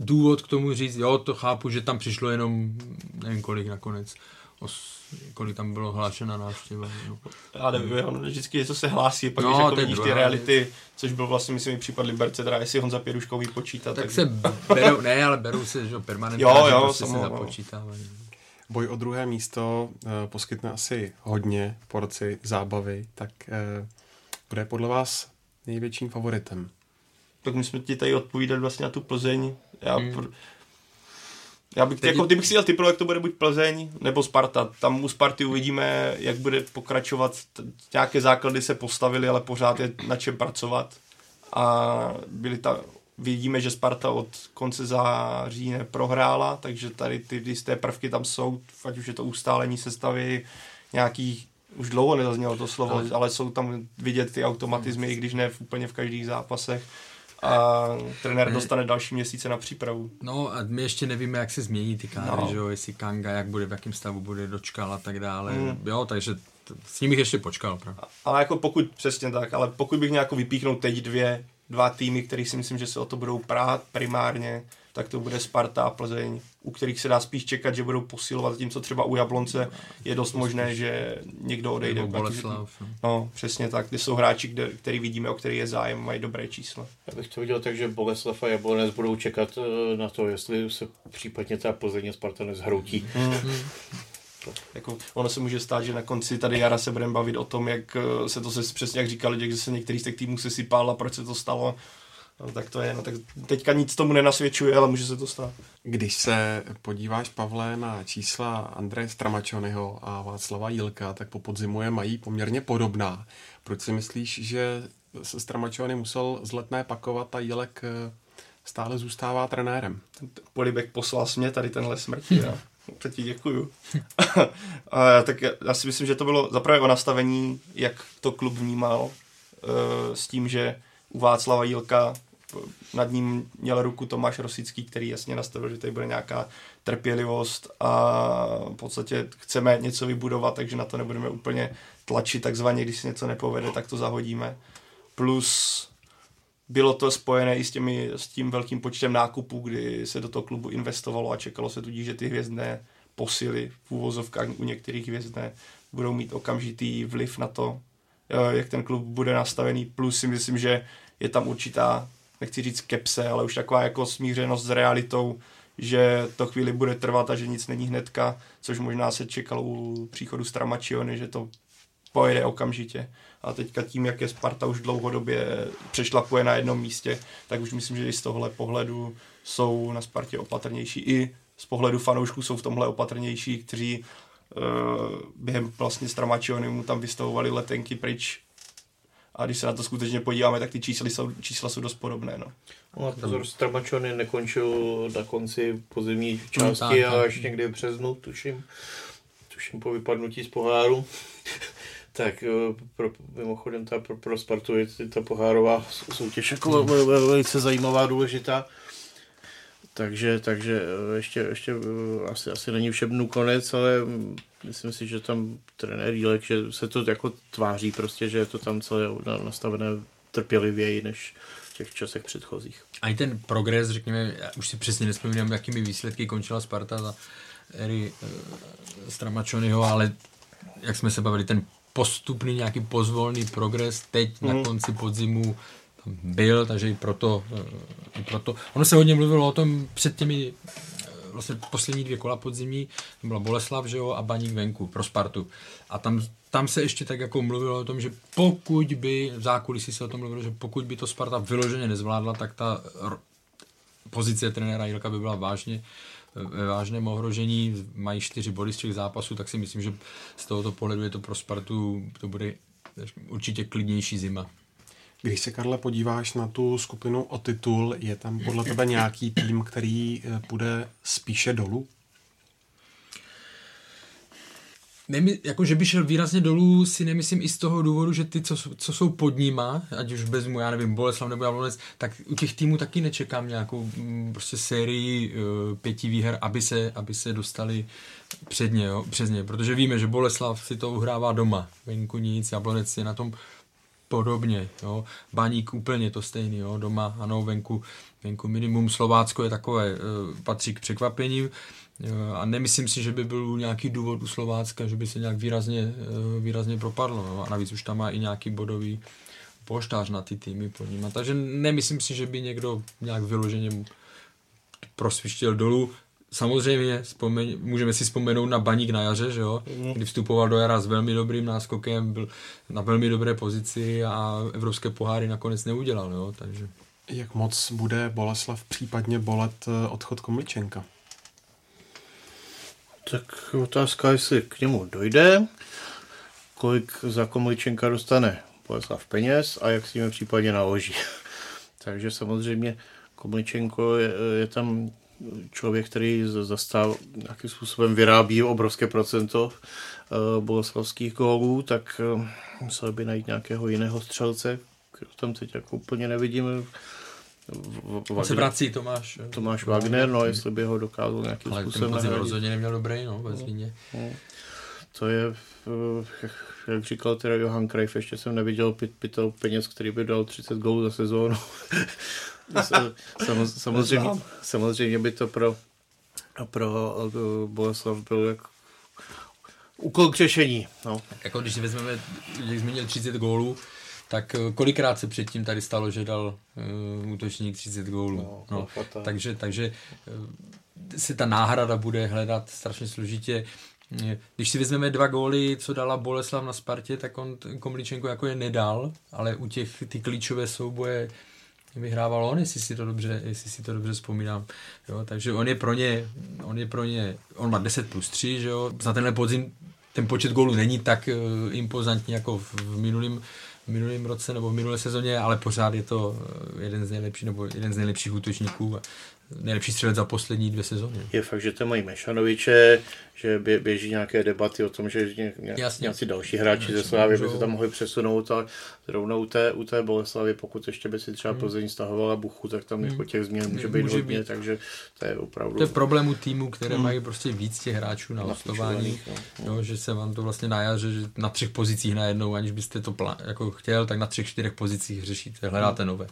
E: důvod k tomu říct, jo, to chápu, že tam přišlo jenom, nevím kolik nakonec, os, kolik tam bylo hlášena návštěva. No.
F: Já nevím, on vždycky něco se hlásí, pak no, když jako vidíš ty reality, což byl vlastně, myslím, i případ Liberce, teda jestli Honza Pěruškový počítá.
E: Tak, tak se berou, ne, ale berou se, že permanentně,
F: jo, jo,
E: prostě
F: samo,
E: se započítávají.
D: Boj o druhé místo uh, poskytne asi hodně porci zábavy, tak uh, bude podle vás největším favoritem?
F: Tak my jsme ti tady odpovídali vlastně na tu Plzeň, já, hmm. pr- já bych, Teď... jako, kdybych si dělal typovat, jak to bude buď Plzeň nebo Sparta. Tam u Sparty uvidíme, jak bude pokračovat. Nějaké základy se postavily, ale pořád je na čem pracovat. A byly ta, vidíme, že Sparta od konce září neprohrála, takže tady ty jisté prvky tam jsou, ať už je to ustálení sestavy, nějaký už dlouho nezaznělo to slovo, ale, ale jsou tam vidět ty automatizmy, i když ne v, úplně v každých zápasech a trenér dostane další měsíce na přípravu.
E: No a my ještě nevíme, jak se změní ty kádry, no. že jo, jestli Kanga, jak bude, v jakém stavu bude dočkal a tak dále. Mm. Jo, takže t- s ním bych ještě počkal. Pravda.
F: Ale jako pokud, přesně tak, ale pokud bych nějak vypíknul teď dvě, dva týmy, který si myslím, že se o to budou prát primárně, tak to bude Sparta a Plzeň, u kterých se dá spíš čekat, že budou posilovat, zatímco třeba u Jablonce je dost možné, že někdo odejde.
E: Boleslav.
F: No. no, přesně tak. Ty jsou hráči, kde, který vidíme, o který je zájem, mají dobré čísla.
C: Já bych to viděl tak, že Boleslav a Jablonec budou čekat eh, na to, jestli se případně ta Plzeň a Sparta nezhroutí. Mm.
F: Jako, ono se může stát, že na konci tady jara se budeme bavit o tom, jak eh, se to se přesně jak říkali, že se některý z těch týmů se sypal a proč se to stalo No, tak to je, no tak teďka nic tomu nenasvědčuje, ale může se to stát.
D: Když se podíváš, Pavle, na čísla Andreje Stramačonyho a Václava Jilka, tak po podzimu je mají poměrně podobná. Proč si myslíš, že se Stramačony musel z letné pakovat a Jilek eh, stále zůstává trenérem?
F: Polibek poslal mě tady tenhle smrti, já. To ti děkuju. a, tak já, já si myslím, že to bylo zaprvé o nastavení, jak to klub vnímal, uh, s tím, že u Václava Jílka nad ním měl ruku Tomáš Rosický, který jasně nastavil, že tady bude nějaká trpělivost a v podstatě chceme něco vybudovat, takže na to nebudeme úplně tlačit takzvaně, když se něco nepovede, tak to zahodíme. Plus bylo to spojené i s, těmi, s tím velkým počtem nákupů, kdy se do toho klubu investovalo a čekalo se tudíž, že ty hvězdné posily v úvozovkách u některých hvězdné budou mít okamžitý vliv na to, eh, jak ten klub bude nastavený. Plus si myslím, že je tam určitá, nechci říct kepse, ale už taková jako smířenost s realitou, že to chvíli bude trvat a že nic není hnedka, což možná se čekalo u příchodu Stramačiony, že to pojede okamžitě. A teďka tím, jak je Sparta už dlouhodobě přešlapuje na jednom místě, tak už myslím, že i z tohle pohledu jsou na Spartě opatrnější. I z pohledu fanoušků jsou v tomhle opatrnější, kteří uh, během vlastně Stramačiony mu tam vystavovali letenky pryč a když se na to skutečně podíváme, tak ty čísla jsou, čísla jsou dost podobné. No.
C: No, pozor, Stramačony nekončil na konci pozemní části, no, ale až někdy v březnu, tuším, tuším po vypadnutí z poháru. Tak pro, mimochodem ta, pro, pro Spartu je ta pohárová soutěž jako velice zajímavá, důležitá. Takže, takže ještě, ještě asi, asi není všem dnů konec, ale myslím si, že tam trenér Jílek, že se to jako tváří prostě, že je to tam celé nastavené trpělivěji než v těch časech předchozích.
E: A i ten progres, řekněme, já už si přesně nespomínám, jakými výsledky končila Sparta za éry e, Stramačonyho, ale jak jsme se bavili, ten postupný nějaký pozvolný progres teď mm. na mhm. konci podzimu byl, takže i proto, eh, i proto. Ono se hodně mluvilo o tom před těmi eh, vlastně poslední dvě kola podzimní, to byla Boleslav, že jo, a Baník venku pro Spartu. A tam, tam se ještě tak jako mluvilo o tom, že pokud by, v zákulisí se o tom mluvilo, že pokud by to Sparta vyloženě nezvládla, tak ta pozice trenéra Jilka by byla vážně ve vážném ohrožení, mají čtyři body z těch zápasů, tak si myslím, že z tohoto pohledu je to pro Spartu, to bude určitě klidnější zima.
D: Když se, Karle, podíváš na tu skupinu o titul, je tam podle tebe nějaký tým, který eh, bude spíše dolů?
E: Nemy, jako, že by šel výrazně dolů, si nemyslím i z toho důvodu, že ty, co, co jsou pod nima, ať už vezmu, já nevím, Boleslav nebo Jablonec, tak u těch týmů taky nečekám nějakou mm, prostě sérii uh, pěti výher, aby se, aby se dostali předně, jo, přes ně, protože víme, že Boleslav si to uhrává doma, venku nic, Jablonec je na tom podobně, jo. Baník úplně to stejný, jo. Doma, ano, venku, venku minimum. Slovácko je takové, uh, patří k překvapením. A nemyslím si, že by byl nějaký důvod u Slovácka, že by se nějak výrazně, uh, výrazně propadlo. No. A navíc už tam má i nějaký bodový poštář na ty týmy pod ním. Takže nemyslím si, že by někdo nějak vyloženě prosvištěl dolů. Samozřejmě vzpomeň, můžeme si vzpomenout na Baník na jaře, že jo? Mm. kdy vstupoval do jara s velmi dobrým náskokem, byl na velmi dobré pozici a evropské poháry nakonec neudělal. Jo? Takže...
D: Jak moc bude Boleslav případně bolet eh, odchod Komličenka?
C: Tak otázka, jestli k němu dojde, kolik za Komličenka dostane Boleslav peněz a jak s ním případně naloží. Takže samozřejmě Komličenko je, je tam člověk, který zastáv, nějakým způsobem vyrábí obrovské procento uh, boleslavských gólů, tak uh, musel by najít nějakého jiného střelce, kterého tam teď jako úplně nevidím.
E: On se vrací Tomáš.
C: Tomáš Wagner, no, jestli by ho dokázal nějakým
E: Ale
C: způsobem
E: Ale ten rozhodně neměl dobrý, no, ve no, no.
C: To je, jak říkal teda Johan Krajf, ještě jsem neviděl pytel peněz, který by dal 30 gólů za sezónu. samozřejmě, samozřejmě by to pro, pro Boleslav byl jak úkol k řešení. No.
E: Jako když si vezmeme, jak zmínil 30 gólů, tak eh, kolikrát se předtím tady stalo, že dal uh, útočník 30 gólů. No, no, takže, takže uh, se ta náhrada bude hledat strašně složitě. Když si vezmeme dva góly, co dala Boleslav na Spartě, tak on Komličenko jako je nedal, ale u těch ty klíčové souboje vyhrával on, jestli si to dobře, jestli si to dobře vzpomínám. Jo, takže on je pro ně, on je pro ně, on má 10 plus 3, že jo, za tenhle podzim ten počet gólů není tak uh, impozantní jako v, v minulém minulém roce nebo v minulé sezóně, ale pořád je to eh, jeden z nejlepších nebo jeden z nejlepších útočníků nejlepší střelec za poslední dvě sezóny.
C: Je fakt, že to mají Mešanoviče, že běží nějaké debaty o tom, že ně, Jasně. nějací další hráči ze Slávy by se tam mohli přesunout a zrovna u té, u té Boleslavy, pokud ještě by si třeba hmm. Plzeň stahovala Buchu, tak tam jako hmm. těch změn může být může hodně, být. takže to je opravdu...
E: To je problém u týmu, které hmm. mají prostě víc těch hráčů na hostování, no. jo, že se vám to vlastně na jaře, že na třech pozicích najednou, aniž byste to plán, jako chtěl, tak na třech, čtyřech pozicích řešíte, hledáte hmm. nové.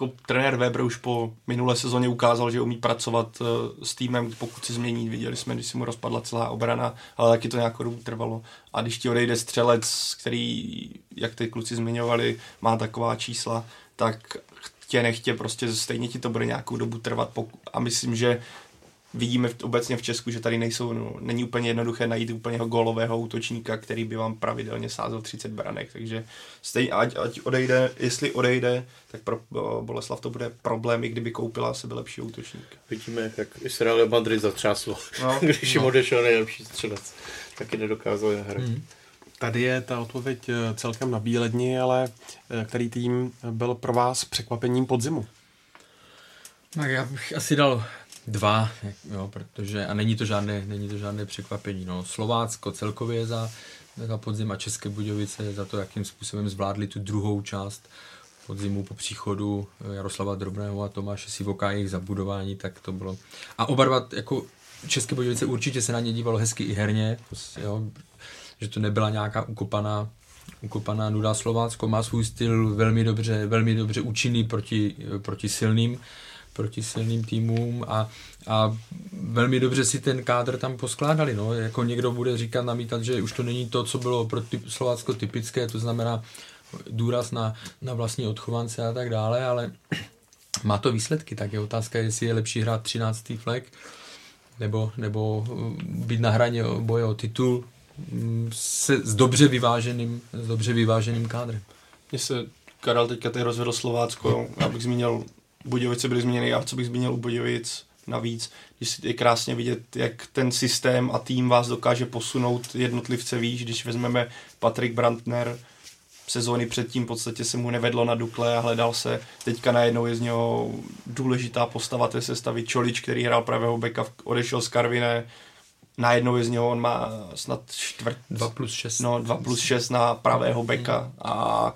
F: Jako trenér Weber už po minulé sezóně ukázal, že umí pracovat uh, s týmem, pokud se změní. Viděli jsme, když se mu rozpadla celá obrana, ale taky to nějakou dobu trvalo. A když ti odejde střelec, který, jak ty kluci zmiňovali, má taková čísla, tak chtě nechtě, prostě stejně ti to bude nějakou dobu trvat. A myslím, že vidíme v, obecně v Česku, že tady nejsou, no, není úplně jednoduché najít úplně golového útočníka, který by vám pravidelně sázel 30 branek, takže stejně, ať, ať odejde, jestli odejde, tak pro Boleslav to bude problém, i kdyby koupila sebe lepší útočník.
C: Vidíme, jak Israel Madrid zatřáslo, no, když jim no. odešel nejlepší střelec, taky nedokázal hrát. Hmm.
D: Tady je ta odpověď eh, celkem na bíledni, ale eh, který tým byl pro vás překvapením podzimu?
E: Tak já bych asi dal Dva, jo, protože, a není to žádné, není to žádné překvapení. No, Slovácko celkově za, za podzim a České Budějovice za to, jakým způsobem zvládli tu druhou část podzimu po příchodu Jaroslava Drobného a Tomáše Sivoka jejich zabudování, tak to bylo. A oba dva, jako České Budějovice určitě se na ně dívalo hezky i herně, jo, že to nebyla nějaká ukopaná ukopaná nuda Slovácko má svůj styl velmi dobře, velmi dobře účinný proti, proti silným proti silným týmům a, a velmi dobře si ten kádr tam poskládali. No. Jako někdo bude říkat, namítat, že už to není to, co bylo pro typ, Slovácko typické, to znamená důraz na, na vlastní odchovance a tak dále, ale má to výsledky, tak je otázka, jestli je lepší hrát 13. flek nebo, nebo být na hraně boje o titul mm, se, s dobře vyváženým, s dobře vyváženým kádrem.
F: Mně se Karel teďka tady rozvedl Slovácko, já bych zmínil Budějovice byly změněny a co bych zmínil u Budějovic navíc, když je krásně vidět, jak ten systém a tým vás dokáže posunout jednotlivce výš, když vezmeme Patrick Brandner, sezóny předtím v podstatě se mu nevedlo na Dukle a hledal se. Teďka najednou je z něho důležitá postava té sestavy Čolič, který hrál pravého beka, odešel z Karviné, najednou je z něho, on má snad čtvrt...
E: 2 plus 6.
F: No, 2 plus 6 na pravého beka a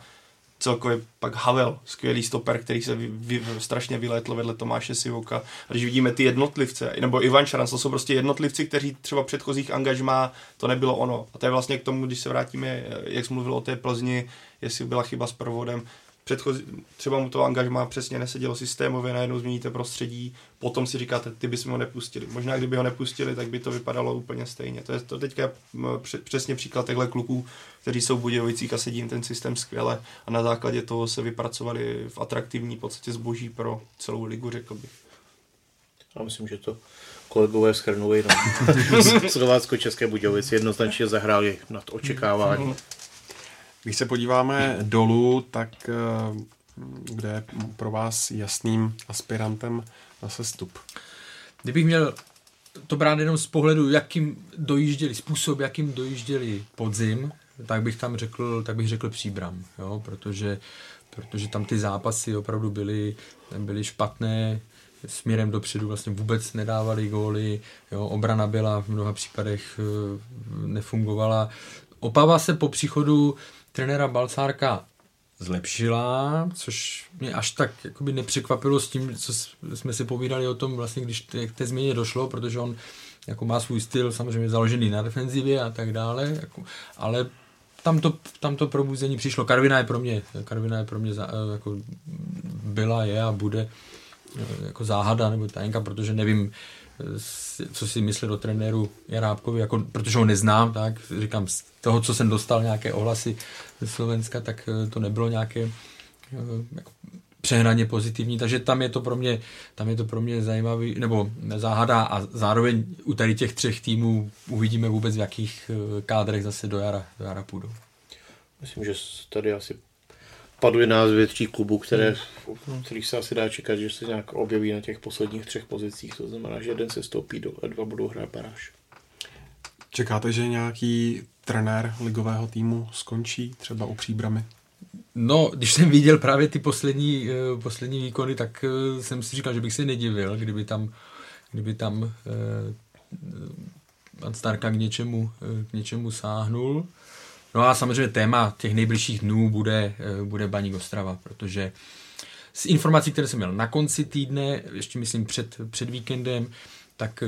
F: celkově pak Havel, skvělý stoper, který se vy, vy, strašně vylétl vedle Tomáše Sivoka. A když vidíme ty jednotlivce, nebo Ivan Šaran, to jsou prostě jednotlivci, kteří třeba předchozích angažmá, to nebylo ono. A to je vlastně k tomu, když se vrátíme, jak jsi mluvil o té Plzni, jestli byla chyba s provodem, předchozí, třeba mu to angažmá přesně nesedělo systémově, najednou změníte prostředí, potom si říkáte, ty bychom ho nepustili. Možná kdyby ho nepustili, tak by to vypadalo úplně stejně. To je to teďka přesně příklad těchto kluků, kteří jsou v Budějovicích a sedí ten systém skvěle a na základě toho se vypracovali v atraktivní podstatě zboží pro celou ligu, řekl bych.
C: Já myslím, že to kolegové schrnuli. No. Slovácko-České Budějovice jednoznačně zahráli nad očekávání.
D: Když se podíváme dolů, tak eh, kde je pro vás jasným aspirantem na sestup?
E: Kdybych měl to brát jenom z pohledu, jakým dojížděli, způsob, jakým dojížděli podzim, tak bych tam řekl, tak bych řekl příbram, jo, protože, protože tam ty zápasy opravdu byly, byly špatné, směrem dopředu vlastně vůbec nedávali góly, jo, obrana byla v mnoha případech eh, nefungovala. Opava se po příchodu trenéra Balcárka zlepšila, což mě až tak jakoby nepřekvapilo s tím, co jsme si povídali o tom, vlastně, když k té změně došlo, protože on jako má svůj styl samozřejmě založený na defenzivě a tak dále, jako, ale tam to, tam to probuzení přišlo. Karvina je pro mě, Karvina je pro mě za, jako byla, je a bude jako záhada nebo tajemka, protože nevím, co si myslí do trenéru Jarábkovi, jako, protože ho neznám, tak říkám, z toho, co jsem dostal nějaké ohlasy ze Slovenska, tak eh, to nebylo nějaké eh, jako přehnaně pozitivní, takže tam je to pro mě, tam je to pro mě zajímavý, nebo záhada a zároveň u tady těch třech týmů uvidíme vůbec v jakých eh, kádrech zase do jara, do jara půjdou.
C: Myslím, že tady asi padly názvy tří klubů, které, kterých se asi dá čekat, že se nějak objeví na těch posledních třech pozicích. To znamená, že jeden se stoupí do a dva budou hrát baráž.
D: Čekáte, že nějaký trenér ligového týmu skončí třeba u příbramy?
E: No, když jsem viděl právě ty poslední, uh, poslední výkony, tak uh, jsem si říkal, že bych se nedivil, kdyby tam, kdyby tam uh, pan Starka k něčemu, k něčemu sáhnul. No a samozřejmě téma těch nejbližších dnů bude, eh, bude Baník Ostrava, protože z informací, které jsem měl na konci týdne, ještě myslím před, před víkendem, tak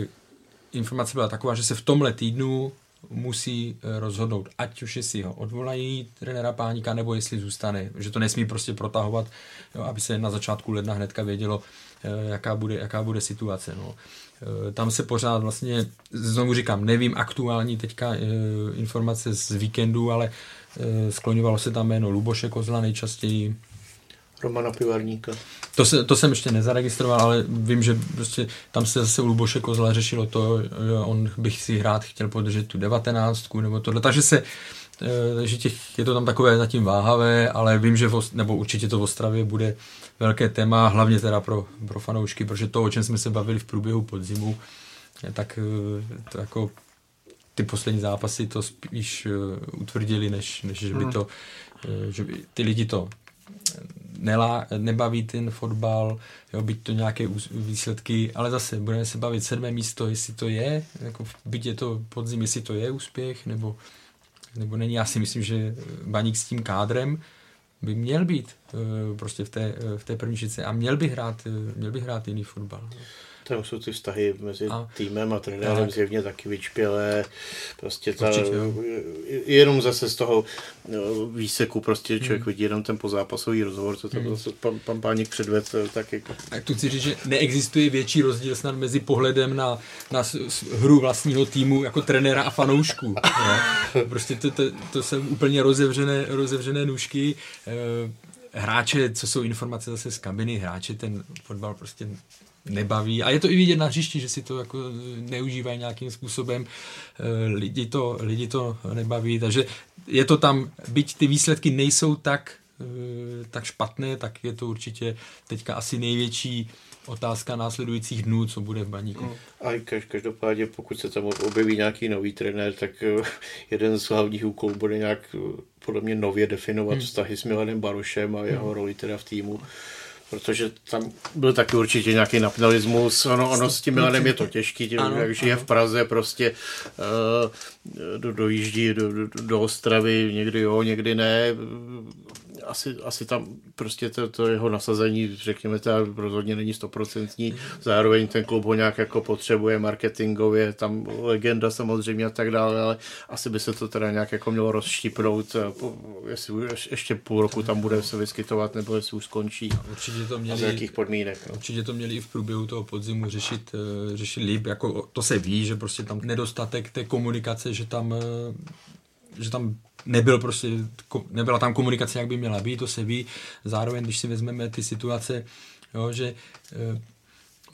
E: informace byla taková, že se v tomhle týdnu musí eh, rozhodnout, ať už si ho odvolají trenéra Páníka, nebo jestli zůstane, že to nesmí prostě protahovat, jo, aby se na začátku ledna hnedka vědělo, eh, jaká bude, jaká bude situace. No. Eh, tam se pořád vlastně, znovu říkám, nevím aktuální teďka informace z víkendu, ale skloňovalo se tam jméno Luboše Kozla nejčastěji,
C: Romana Pivarníka.
E: To, se, to jsem ještě nezaregistroval, ale vím, že prostě tam se zase u Luboše Kozla řešilo to, že on bych si hrát chtěl podržet tu devatenáctku nebo tohle, takže se že těch, je to tam takové zatím váhavé, ale vím, že v, nebo určitě to v Ostravě bude velké téma, hlavně teda pro, pro fanoušky, protože to, o čem jsme se bavili v průběhu podzimu, tak eh, to jako ty poslední zápasy to spíš eh, utvrdili, než, než že by hmm. to, eh, že by ty lidi to nelá, nebaví ten fotbal, jo, byť to nějaké výsledky, ale zase budeme se bavit sedmé místo, jestli to je, jako byť je to podzim, jestli to je úspěch, nebo, nebo není. Já si myslím, že Baník s tím kádrem by měl být uh, prostě v té, v té první šice a měl by hrát, měl by hrát jiný fotbal.
C: Tam jsou ty vztahy mezi a, týmem a trenérem tak. zjevně taky vyčpělé. Prostě ta, Určitě, jenom zase z toho no, výseku prostě člověk hmm. vidí jenom ten pozápasový rozhovor, co tam hmm. zase pan, pan Páník předved, tak jako...
E: A tu chci říct, že neexistuje větší rozdíl snad mezi pohledem na, na hru vlastního týmu jako trenéra a fanoušků. Prostě to, to, to jsou úplně rozevřené, rozevřené nůžky eh, hráče, co jsou informace zase z kabiny, hráče ten fotbal prostě nebaví. A je to i vidět na hřišti, že si to jako neužívají nějakým způsobem. Eh, lidi to, lidi to nebaví, takže je to tam, byť ty výsledky nejsou tak, eh, tak špatné, tak je to určitě teďka asi největší otázka následujících dnů, co bude v baníku. No,
C: a každopádně, pokud se tam objeví nějaký nový trenér, tak jeden z hlavních úkolů bude nějak podle mě nově definovat hmm. vztahy s Milanem Barošem a jeho hmm. roli teda v týmu protože tam byl taky určitě nějaký napnalismus, ono, ono s tím Milanem je to těžký, tím, ano, jak žije ano. v Praze, prostě uh, do, dojíždí do, do, do Ostravy, někdy jo, někdy ne, asi, asi tam prostě to, to jeho nasazení, řekněme, to rozhodně není stoprocentní. Zároveň ten klub ho nějak jako potřebuje marketingově, tam legenda samozřejmě a tak dále, ale asi by se to teda nějak jako mělo rozštípnout, jestli ještě půl roku tam bude se vyskytovat, nebo jestli už skončí.
E: Určitě to měli,
C: a z jakých podmínek.
E: No. Určitě to měli i v průběhu toho podzimu řešit, eh, řešit líp, jako to se ví, že prostě tam nedostatek té komunikace, že tam eh, že tam nebyl prostě, nebyla tam komunikace, jak by měla být, to se ví. Zároveň, když si vezmeme ty situace, jo, že e,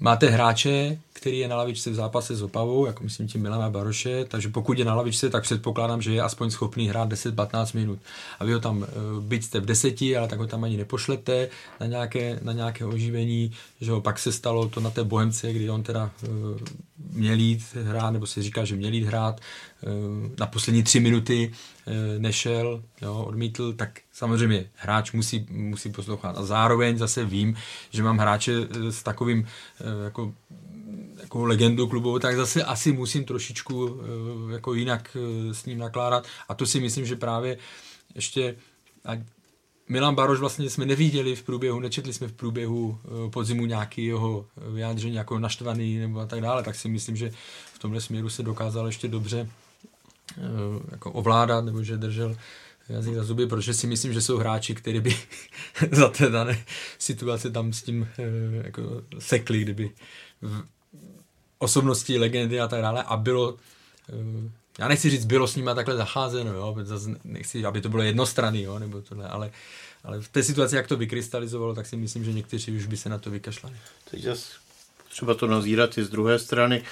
E: máte hráče, který je na lavičce v zápase s Opavou, jako myslím tím Milana Baroše, takže pokud je na lavičce, tak předpokládám, že je aspoň schopný hrát 10-15 minut. A vy ho tam, e, byť jste v deseti, ale tak ho tam ani nepošlete na nějaké, na nějaké oživení, že ho pak se stalo to na té Bohemce, kdy on teda e, měl jít hrát, nebo se říká, že měl jít hrát, na poslední tři minuty nešel, jo, odmítl, tak samozřejmě hráč musí, musí poslouchat. A zároveň zase vím, že mám hráče s takovým jako jako legendu klubu, tak zase asi musím trošičku eh, jako jinak eh, s ním nakládat. A to si myslím, že právě ještě Milan Baroš vlastně jsme neviděli v průběhu, nečetli jsme v průběhu eh, podzimu nějaký jeho vyjádření jako naštvaný nebo a tak dále, tak si myslím, že v tomhle směru se dokázal ještě dobře jako ovládat, nebo že držel jazyk za zuby, protože si myslím, že jsou hráči, kteří by za té dané situace tam s tím jako sekli, kdyby osobnosti, legendy a tak dále a bylo, eh, já nechci říct, bylo s nimi takhle zacházeno, jo, nechci, aby to bylo jednostranný, jo, nebo tohle, ale, ale v té situaci, jak to vykrystalizovalo, tak si myslím, že někteří už by se na to vykašlali.
C: Teď zase třeba to nazírat i z druhé strany.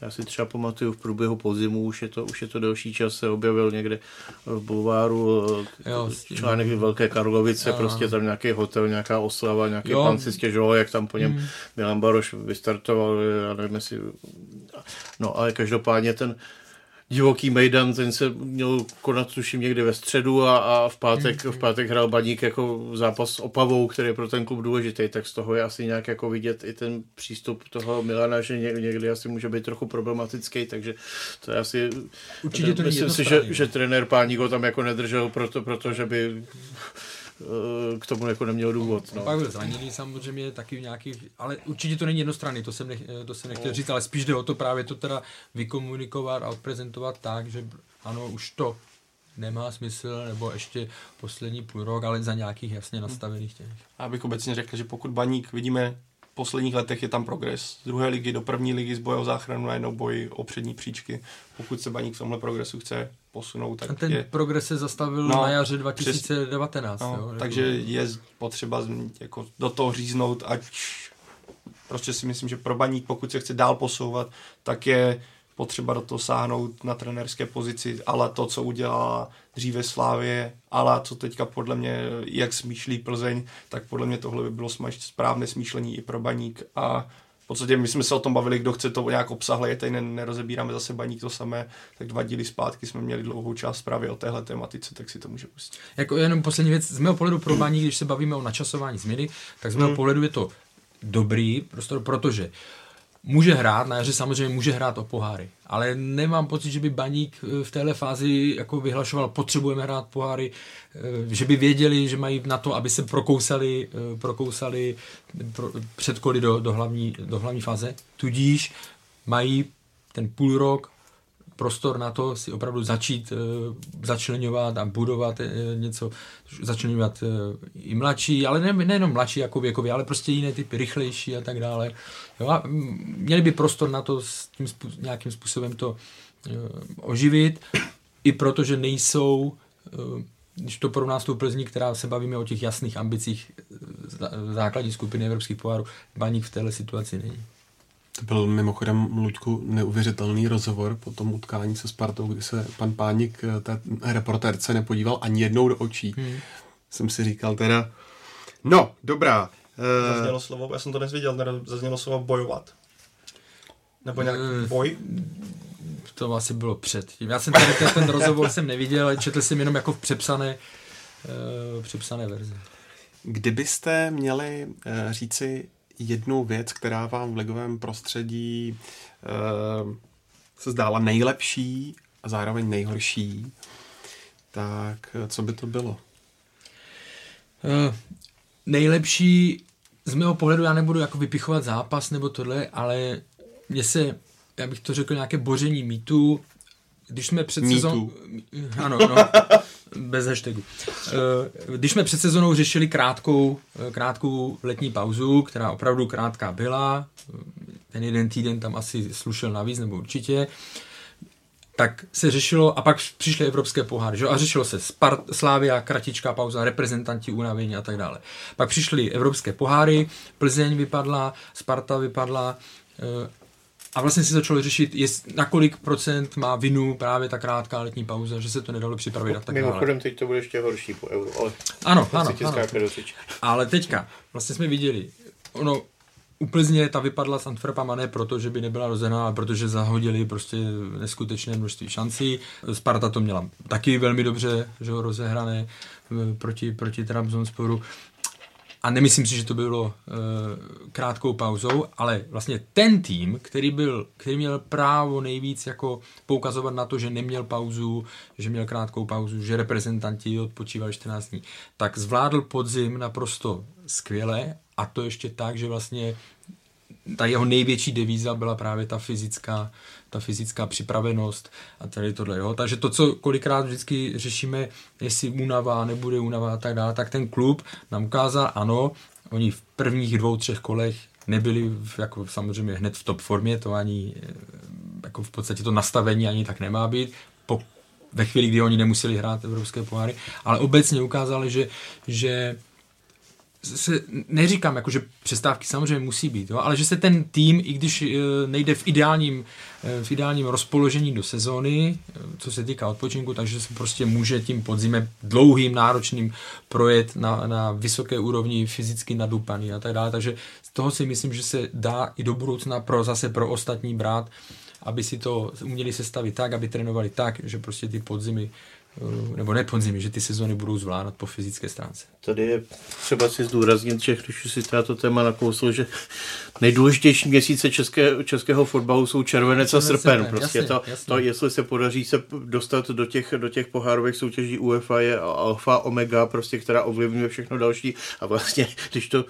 C: Já si třeba pamatuju v průběhu podzimu, už je to, už je to delší čas, se objevil někde v bulváru eh, jo, článek Velké Karlovice, jo. prostě tam nějaký hotel, nějaká oslava, nějaký jo. pan si stěžoval, jak tam po něm hmm. Milan Baroš vystartoval, já nevím jestli... No ale každopádně ten, divoký Mejdan, ten se měl konat tuším někdy ve středu a, a v, pátek, mm. v pátek hrál Baník jako zápas s Opavou, který je pro ten klub důležitý, tak z toho je asi nějak jako vidět i ten přístup toho Milana, že někdy asi může být trochu problematický, takže to je asi...
E: Určitě to
C: myslím si, že, že trenér Páník ho tam jako nedržel, proto, protože by k tomu jako neměl důvod. No.
E: Pak byl zraněný samozřejmě taky nějaký, ale určitě to není jednostranný, to jsem, nech, to jsem nechtěl no. říct, ale spíš jde o to právě to teda vykomunikovat a odprezentovat tak, že ano, už to nemá smysl, nebo ještě poslední půl rok, ale za nějakých jasně nastavených těch.
F: Já bych obecně řekl, že pokud baník vidíme v posledních letech je tam progres. Z druhé ligy do první ligy z boje o záchranu na jednou boji o přední příčky. Pokud se baník v tomhle progresu chce posunout, tak
E: A ten
F: je,
E: progres se zastavil
F: No,
E: na jaře 2019.
F: no,
E: jo,
F: takže
E: jako-
F: je potřeba jako do toho říznout, ať prostě si myslím, že pro baník, pokud se chce dál posouvat, tak je potřeba do toho sáhnout na trenerské pozici, ale to, co udělala dříve Slávě, ale co teďka podle mě, jak smýšlí Plzeň, tak podle mě tohle by bylo smaž, správné smýšlení i pro baník a v podstatě my jsme se o tom bavili, kdo chce to nějak obsahle, tady ne- nerozebíráme zase baník to samé, tak dva díly zpátky jsme měli dlouhou část právě o téhle tematice, tak si to může pustit.
E: Jako jenom poslední věc, z mého pohledu pro baník, když se bavíme o načasování změny, tak z mého
F: Hmm.
E: pohledu je to dobrý prostor, protože může hrát, na jaře samozřejmě může hrát o poháry, ale nemám pocit, že by baník eh, v téhle fázi jako vyhlašoval, potřebujeme hrát poháry, eh, že by věděli, že mají na to, aby se prokousali, eh, prokousali pro, před koly do, do, hlavní, do hlavní fáze, tudíž mají ten půl rok prostor na to si opravdu začít začlenovat a budovat něco, začlenovat i mladší, ale ne, nejenom mladší jako věkově, ale prostě jiné typy, rychlejší a tak dále. Jo, a měli by prostor na to s tím způ- nějakým způsobem to uh, oživit, i protože nejsou, uh, když to porovná s tou Plzní, která se bavíme o těch jasných ambicích eh, zá- základní skupiny evropských pohárů, Baník v téhle situaci není.
D: To byl mimochodem, Luďku, neuvěřitelný rozhovor po tom utkání se Spartou, kdy se pan Pánik té reportérce nepodíval ani jednou do očí. Hmm. Jsem si říkal teda, no, dobrá. Eh,
F: Zaznělo slovo, já jsem to nezvěděl, nero- zaznělo slovo bojovat. Nebo nějaký
E: Eh,
F: boj?
E: To asi bylo předtím. Já jsem tady ten, ten rozhovor jsem neviděl, ale četl jsem jenom jako v přepsané, uh, přepsané verzi.
D: Kdybyste měli eh, říci jednu věc, která vám v ligovém prostředí eh, se zdála nejlepší a zároveň nejhorší, tak co by to bylo?
E: Uh, nejlepší, z mého pohledu, já nebudu jako vypichovat zápas nebo tohle, ale mně se, já bych to řekl, nějaké boření mýtů, když jsme před sezónou... Ano, no, bez hashtagu. Eh, Když jsme před sezónou řešili krátkou, eh, krátkou letní pauzu, která opravdu krátká byla, eh, ten jeden týden tam asi slušel navíc, nebo určitě, tak se řešilo, a pak přišly evropské poháry, že? a řešilo se Spart, Slávia, kratičká pauza, reprezentanti unavení a tak dále. Pak přišly evropské poháry, Plzeň vypadla, Sparta vypadla, eh, a vlastně se začalo řešit, jest, na kolik procent má vinu právě ta krátká letní pauza, že se to nedalo připravit a tak dále.
C: Mimochodem, teď to bude ještě horší po euro, ale
E: Ano, ano, ano.
C: řeči.
E: Ale teďka, vlastně jsme viděli, ono úplně ta vypadla s Antwerpama ne proto, že by nebyla rozehraná, ale protože zahodili prostě neskutečné množství šancí. Sparta to měla taky velmi dobře, že ho rozehrané eh, proti, proti Trabzonsporu. A nemyslím si, že to bylo uh, krátkou pauzou, ale vlastně ten tým, který, byl, který měl právo nejvíc jako poukazovat na to, že neměl pauzu, že měl krátkou pauzu, že reprezentanti odpočívali 14 dní, tak zvládl podzim naprosto skvěle a to ještě tak, že vlastně ta jeho největší devíza byla právě ta fyzická, ta fyzická připravenost a tady tohle. Jo? Takže to, co kolikrát vždycky řešíme, jestli únava, nebude únava a tak dále, tak ten klub nám ukázal, ano, oni v prvních dvou, třech kolech nebyli v, jako samozřejmě hned v top formě, to ani eh, jako v podstatě to nastavení ani tak nemá být, po, ve chvíli, kdy oni nemuseli hrát evropské poháry, ale obecně ukázali, že, že se neříkám, jako, že přestávky samozřejmě musí být, jo, ale že se ten tým, i když e, nejde v ideálním, e, v ideálním rozpoložení do sezóny, e, co se týká odpočinku, takže se prostě může tím podzimem dlouhým, náročným projet na, na vysoké úrovni, fyzicky nadupaný a tak dále. Takže z toho si myslím, že se dá i do budoucna pro, zase pro ostatní brát, aby si to uměli sestavit tak, aby trénovali tak, že prostě ty podzimy nebo ne podzimy, že ty sezóny budou zvládat po fyzické stránce.
C: Tady je třeba si zdůraznit, že když si to téma nakousl, že nejdůležitější měsíce české, českého fotbalu jsou červenec a srpen. Prostě jasně, to, jasně. to, jestli se podaří se dostat do těch, do těch pohárových soutěží UEFA je alfa, omega, prostě, která ovlivňuje všechno další a vlastně, když to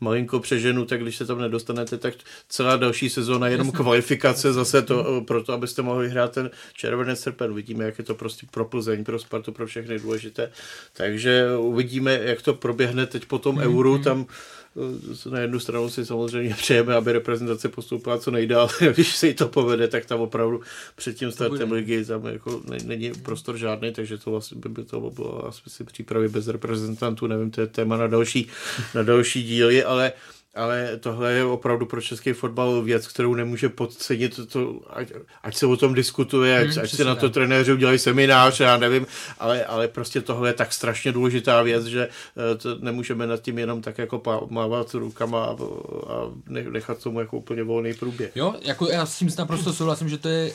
C: malinko přeženu, tak když se tam nedostanete, tak celá další sezóna je jenom Jasně. kvalifikace zase to, pro to, abyste mohli hrát ten červenec srpen. Vidíme, jak je to prostě pro Plzeň, pro Spartu, pro všechny důležité. Takže uvidíme, jak to proběhne teď po tom mm-hmm. euru, tam na jednu stranu si samozřejmě přejeme, aby reprezentace postoupila co nejdál. Když se jí to povede, tak tam opravdu před tím startem ligy tam jako není prostor žádný, takže to vlastně by, by to bylo asi přípravy bez reprezentantů, nevím, to je téma na další, na další díly, ale ale tohle je opravdu pro český fotbal věc, kterou nemůže podcenit, to, to, ať, ať se o tom diskutuje, ať, hmm, ať se na to trenéři udělají seminář, já nevím, ale, ale prostě tohle je tak strašně důležitá věc, že eh, to nemůžeme nad tím jenom tak jako mávat rukama a, a nechat tomu jako úplně volný průběh.
E: Jo, jako já s tím naprosto souhlasím, že to je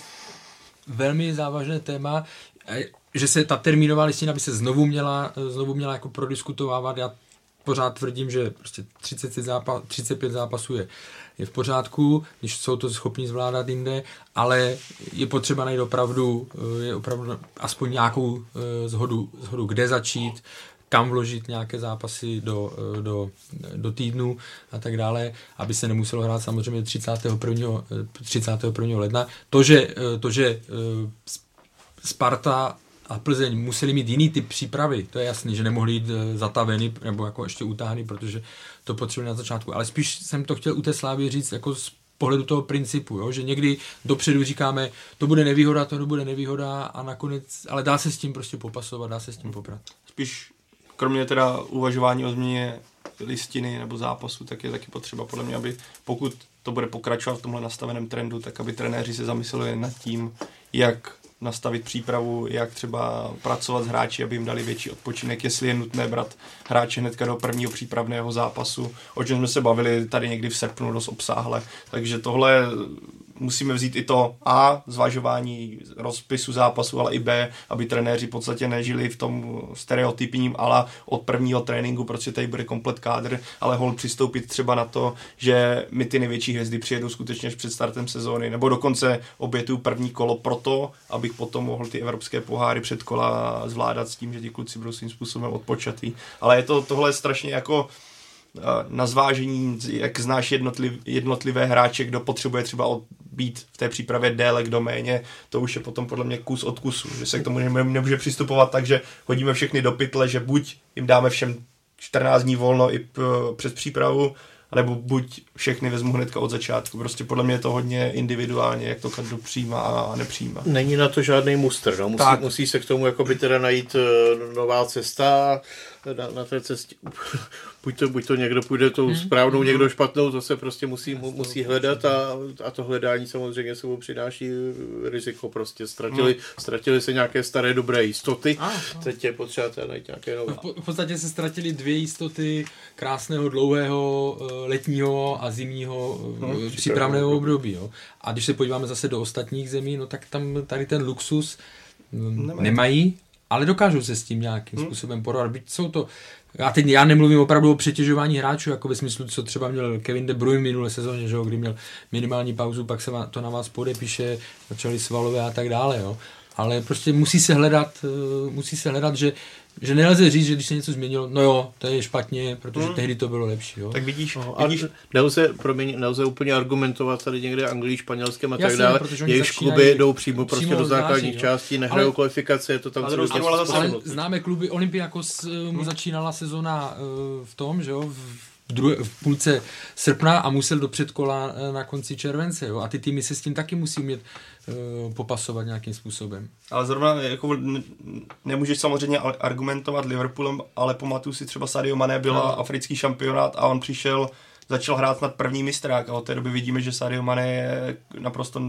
E: velmi závažné téma, že se ta termínová listina by se znovu měla, znovu měla jako prodiskutovávat. Já pořád tvrdím, že prostě 30 zápas, 35 zápasů je, je v pořádku, když jsou to schopni zvládat jinde, ale je potřeba najít opravdu, eh, je opravdu aspoň nějakou zhodu, eh, zhodu kde začít, kam vložit nějaké zápasy do, eh, do, do týdnu a tak dále, aby se nemuselo hrát samozřejmě 31. 31. ledna. To, že, to, že Sparta a Plzeň museli mít jiný typ přípravy, to je jasný, že nemohli jít eh, zataveny nebo jako ještě utáhny, protože to potřebovali na začátku. Ale spíš jsem to chtěl u té Slávy říct jako z pohledu toho principu, jo? že někdy dopředu říkáme, to bude nevýhoda, to bude nevýhoda a nakonec, ale dá se s tím prostě popasovat, dá se s tím poprat.
F: Spíš kromě teda uvažování o změně listiny nebo zápasu, tak je taky potřeba podle mě, aby pokud to bude pokračovat v tomhle nastaveném trendu, tak aby trenéři se zamysleli nad tím, jak nastavit přípravu, jak třeba pracovat s hráči, aby jim dali větší odpočinek, jestli je nutné brát hráče hnedka do prvního přípravného zápasu, o čem jsme se bavili tady někdy v srpnu dost obsáhle. Takže tohle musíme vzít i to A, zvažování rozpisu zápasu, ale i B, aby trenéři v podstatě nežili v tom stereotypním, ale od prvního tréninku, prostě tady bude komplet kádr, ale hol přistoupit třeba na to, že my ty největší hvězdy přijedou skutečně před startem sezóny, nebo dokonce obětuju první kolo proto, abych potom mohl ty evropské poháry před kola zvládat s tím, že ti kluci budou svým způsobem odpočatý. Ale je to tohle strašně jako na zvážení, jak znáš jednotliv, jednotlivé hráče, kdo potřebuje třeba od, být v té přípravě déle, kdo méně, to už je potom podle mě kus od kusu, že se k tomu nemůže přistupovat tak, že hodíme všechny do pytle, že buď jim dáme všem 14 dní volno i p, přes přípravu, nebo buď všechny vezmu hnedka od začátku. Prostě podle mě je to hodně individuálně, jak to každý přijímá a nepřijímá.
C: Není na to žádný muster, no? musí, musí se k tomu jako by teda najít uh, nová cesta na, na té cestě buď to, buď to někdo půjde tou hmm. správnou, hmm. někdo špatnou, to se prostě musí, musí hledat a, a to hledání samozřejmě sebou přináší riziko prostě. Ztratili, hmm. ztratili se nějaké staré dobré jistoty, a, a. teď je potřeba najít nějaké nové.
E: V, v podstatě se ztratili dvě jistoty krásného, dlouhého eh, letního a zimního hmm, přípravného období. Jo. A když se podíváme zase do ostatních zemí, no tak tam tady ten luxus mm, nemají, nemají ale dokážou se s tím nějakým hmm. způsobem porovat. Byť jsou to já teď já nemluvím opravdu o přetěžování hráčů, jako ve smyslu, co třeba měl Kevin De Bruyne minulé sezóně, že jo, kdy měl minimální pauzu, pak se to na vás podepíše, začali svalové a tak dále, jo. Ale prostě musí se hledat, eh, musí se hledat, že že nelze říct, že když se něco změnilo, no jo, to je špatně, protože hmm. tehdy to bylo lepší. Jo?
F: Tak vidíš,
C: no, vidíš. Nelze, promiň, nelze úplně argumentovat tady někde Anglii, Španělském a tak dále. Jejich kluby jdou přímo, přímo prostě do základních částí, nehrajou kvalifikace, je to tam
E: ale, ale, ale známe kluby, Olympiakos eh, mu začínala sezona uh, v tom, že jo, v v, druhé, v půlce srpna a musel do předkola eh, na konci července. Jo? A ty týmy se s tím taky musí umět uh, popasovat nějakým způsobem.
F: Ale zrovna jako nemůžeš samozřejmě argumentovat Liverpoolem, ale pamatuju si třeba Sadio Mané byla no. africký šampionát a on přišel začal hrát nad první mistrák a od té doby vidíme, že Sadio Mané je naprosto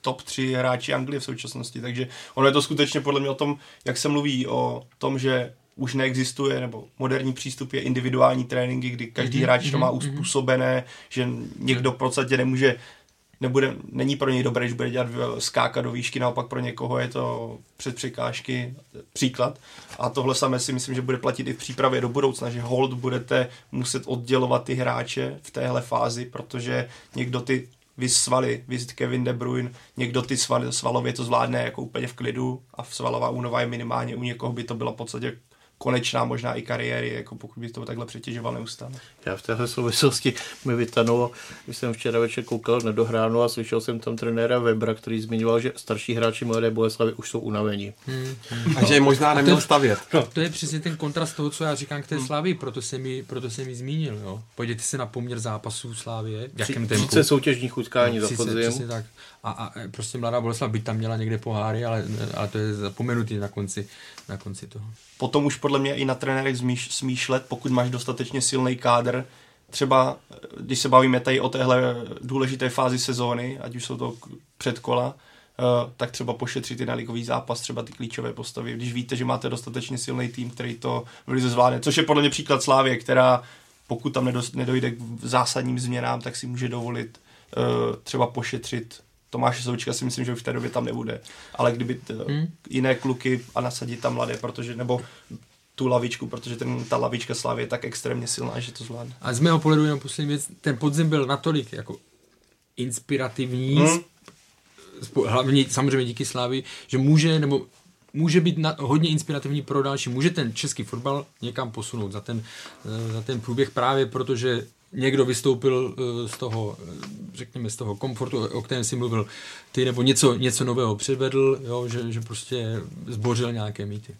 F: top 3 hráči Anglie v současnosti, takže ono je to skutečně podle mě o tom, jak se mluví o tom, že už neexistuje, nebo moderní přístup je individuální tréninky, kdy každý mm-hmm, hráč to má mhm, mhm. uspůsobené, že někdo v podstatě nemůže nebude, není pro něj dobré, když bude dělat skákat do výšky, naopak pro někoho je to před překážky příklad. A tohle samé si myslím, že bude platit i v přípravě do budoucna, že hold budete muset oddělovat ty hráče v téhle fázi, protože někdo ty vys svaly, vys Kevin De Bruyne, někdo ty sval, svalově to zvládne jako úplně v klidu a v svalová únova je minimálně, u někoho by to bylo v podstatě konečná možná i kariéry, jako pokud by to takhle přetěžoval neustále.
C: Já v téhle souvislosti mi vytanulo, když jsem včera večer koukal na dohránu a slyšel jsem tam trenéra Webra, který zmiňoval, že starší hráči Mladé Boleslavy už jsou unavení.
D: Hmm. A že je možná neměl stavět.
E: No, to je přesně ten kontrast toho, co já říkám k té hmm. Slávii, proto jsem mi, proto jsem mi zmínil. Jo. Podívejte se na poměr zápasů Slávie, v jakém tempu.
C: 30 soutěžních utkání no, za podzim.
E: tak. A, a, prostě Mladá Boleslav by tam měla někde poháry, ale, ale to je zapomenutý na konci, na konci toho
F: potom už podle mě i na trenérech smíš, smýšlet, pokud máš dostatečně silný kádr, třeba když se bavíme tady o téhle důležité fázi sezóny, ať už jsou to předkola, Uh, tak třeba pošetřit i na ligový zápas, třeba ty klíčové postavy, když víte, že máte dostatečně silný tým, který to v lize zvládne. Což je podle mě příklad Slávě, která pokud tam nedojde k zásadním změnám, tak si může dovolit uh, třeba pošetřit Tomáše Součka si myslím, že už v té době tam nebude. Ale kdyby t, hmm. jiné kluky a nasadit tam mladé, protože, nebo tu lavičku, protože ten, ta lavička Slavy je tak extrémně silná, že to zvládne.
E: A z mého pohledu jenom poslední věc, ten podzim byl natolik jako inspirativní, hmm. hlavně samozřejmě díky Slávy, že může, nebo může být na, hodně inspirativní pro další. Může ten český fotbal někam posunout za ten, eh, za ten průběh právě protože někdo vystoupil eh, z toho, eh, řekněme, z toho komfortu, o kterém si mluvil ty, nebo něco, něco nového předvedl, jo, že, že prostě zbořil nějaké mýty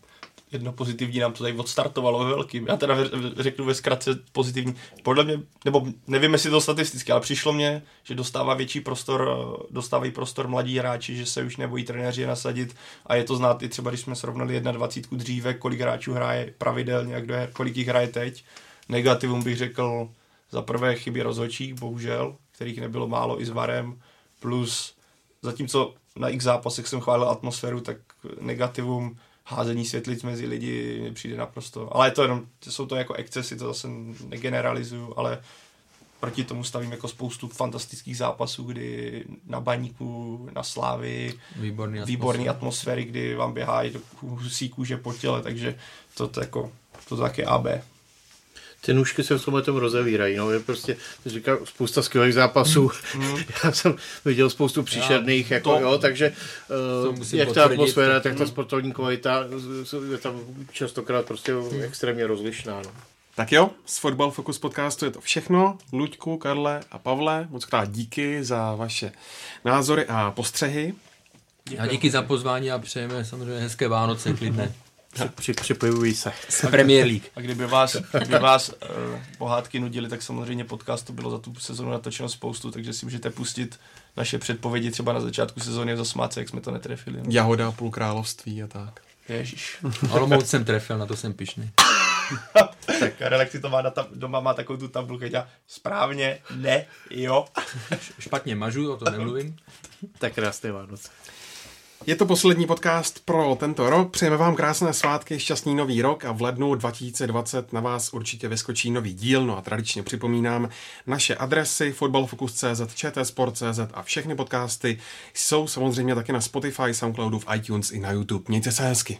F: jedno pozitivní nám to tady odstartovalo ve velkým. Já teda řeknu ve zkratce pozitivní. Podle mě, nebo nevím, jestli to statisticky, ale přišlo mě, že dostává větší prostor, dostávají prostor mladí hráči, že se už nebojí trenéři nasadit a je to znát i třeba, když jsme srovnali 21 dříve, kolik hráčů hraje pravidelně a kdo je, kolik jich hraje teď. Negativum bych řekl za prvé chyby rozhodčích, bohužel, kterých nebylo málo i s VARem, plus zatímco na x zápasech jsem chválil atmosféru, tak negativum házení světlic mezi lidi mi přijde naprosto. Ale je to jenom, jsou to jako excesy, to zase negeneralizuju, ale proti tomu stavím jako spoustu fantastických zápasů, kdy na baníku, na slávy,
E: výborný,
F: výborný atmosféry, kdy vám běhají do husí kůže po těle, takže to, to, jako, to taky AB
C: ty nůžky se v tomhle tom rozevírají. No, je prostě, říká, spousta skvělých zápasů. Mm. Já jsem viděl spoustu příšerných, Já, jako, to, jo, takže uh, jak ta atmosféra, tak ta sportovní kvalita je tam častokrát prostě mm. extrémně rozlišná. No.
D: Tak jo, z Football Focus podcastu je to všechno. Luďku, Karle a Pavle, moc krát díky za vaše názory a postřehy.
E: A díky za pozvání a přejeme samozřejmě hezké Vánoce, klidné.
C: Při, připojují se.
E: Z Premier League.
F: A kdyby vás, kdyby vás uh, pohádky nudili, tak samozřejmě podcastu bylo za tu sezonu natočeno spoustu, takže si můžete pustit naše předpovědi třeba na začátku sezóny zasmát se, jak jsme to netrefili. No.
D: Jahoda a půl království a tak.
F: Ježíš.
E: Olomouc jsem trefil, na to jsem pišný.
F: tak Karel, to má na tab- doma má takovou tu tabulku, já správně, ne, jo.
E: Špatně mažu, o to nemluvím.
C: tak krásné Vánoce.
D: Je to poslední podcast pro tento rok. Přejeme vám krásné svátky, šťastný nový rok a v lednu 2020 na vás určitě vyskočí nový díl. No a tradičně připomínám naše adresy fotbalfokus.cz, čtsport.cz a všechny podcasty jsou samozřejmě taky na Spotify, Soundcloudu, v iTunes i na YouTube. Mějte se hezky.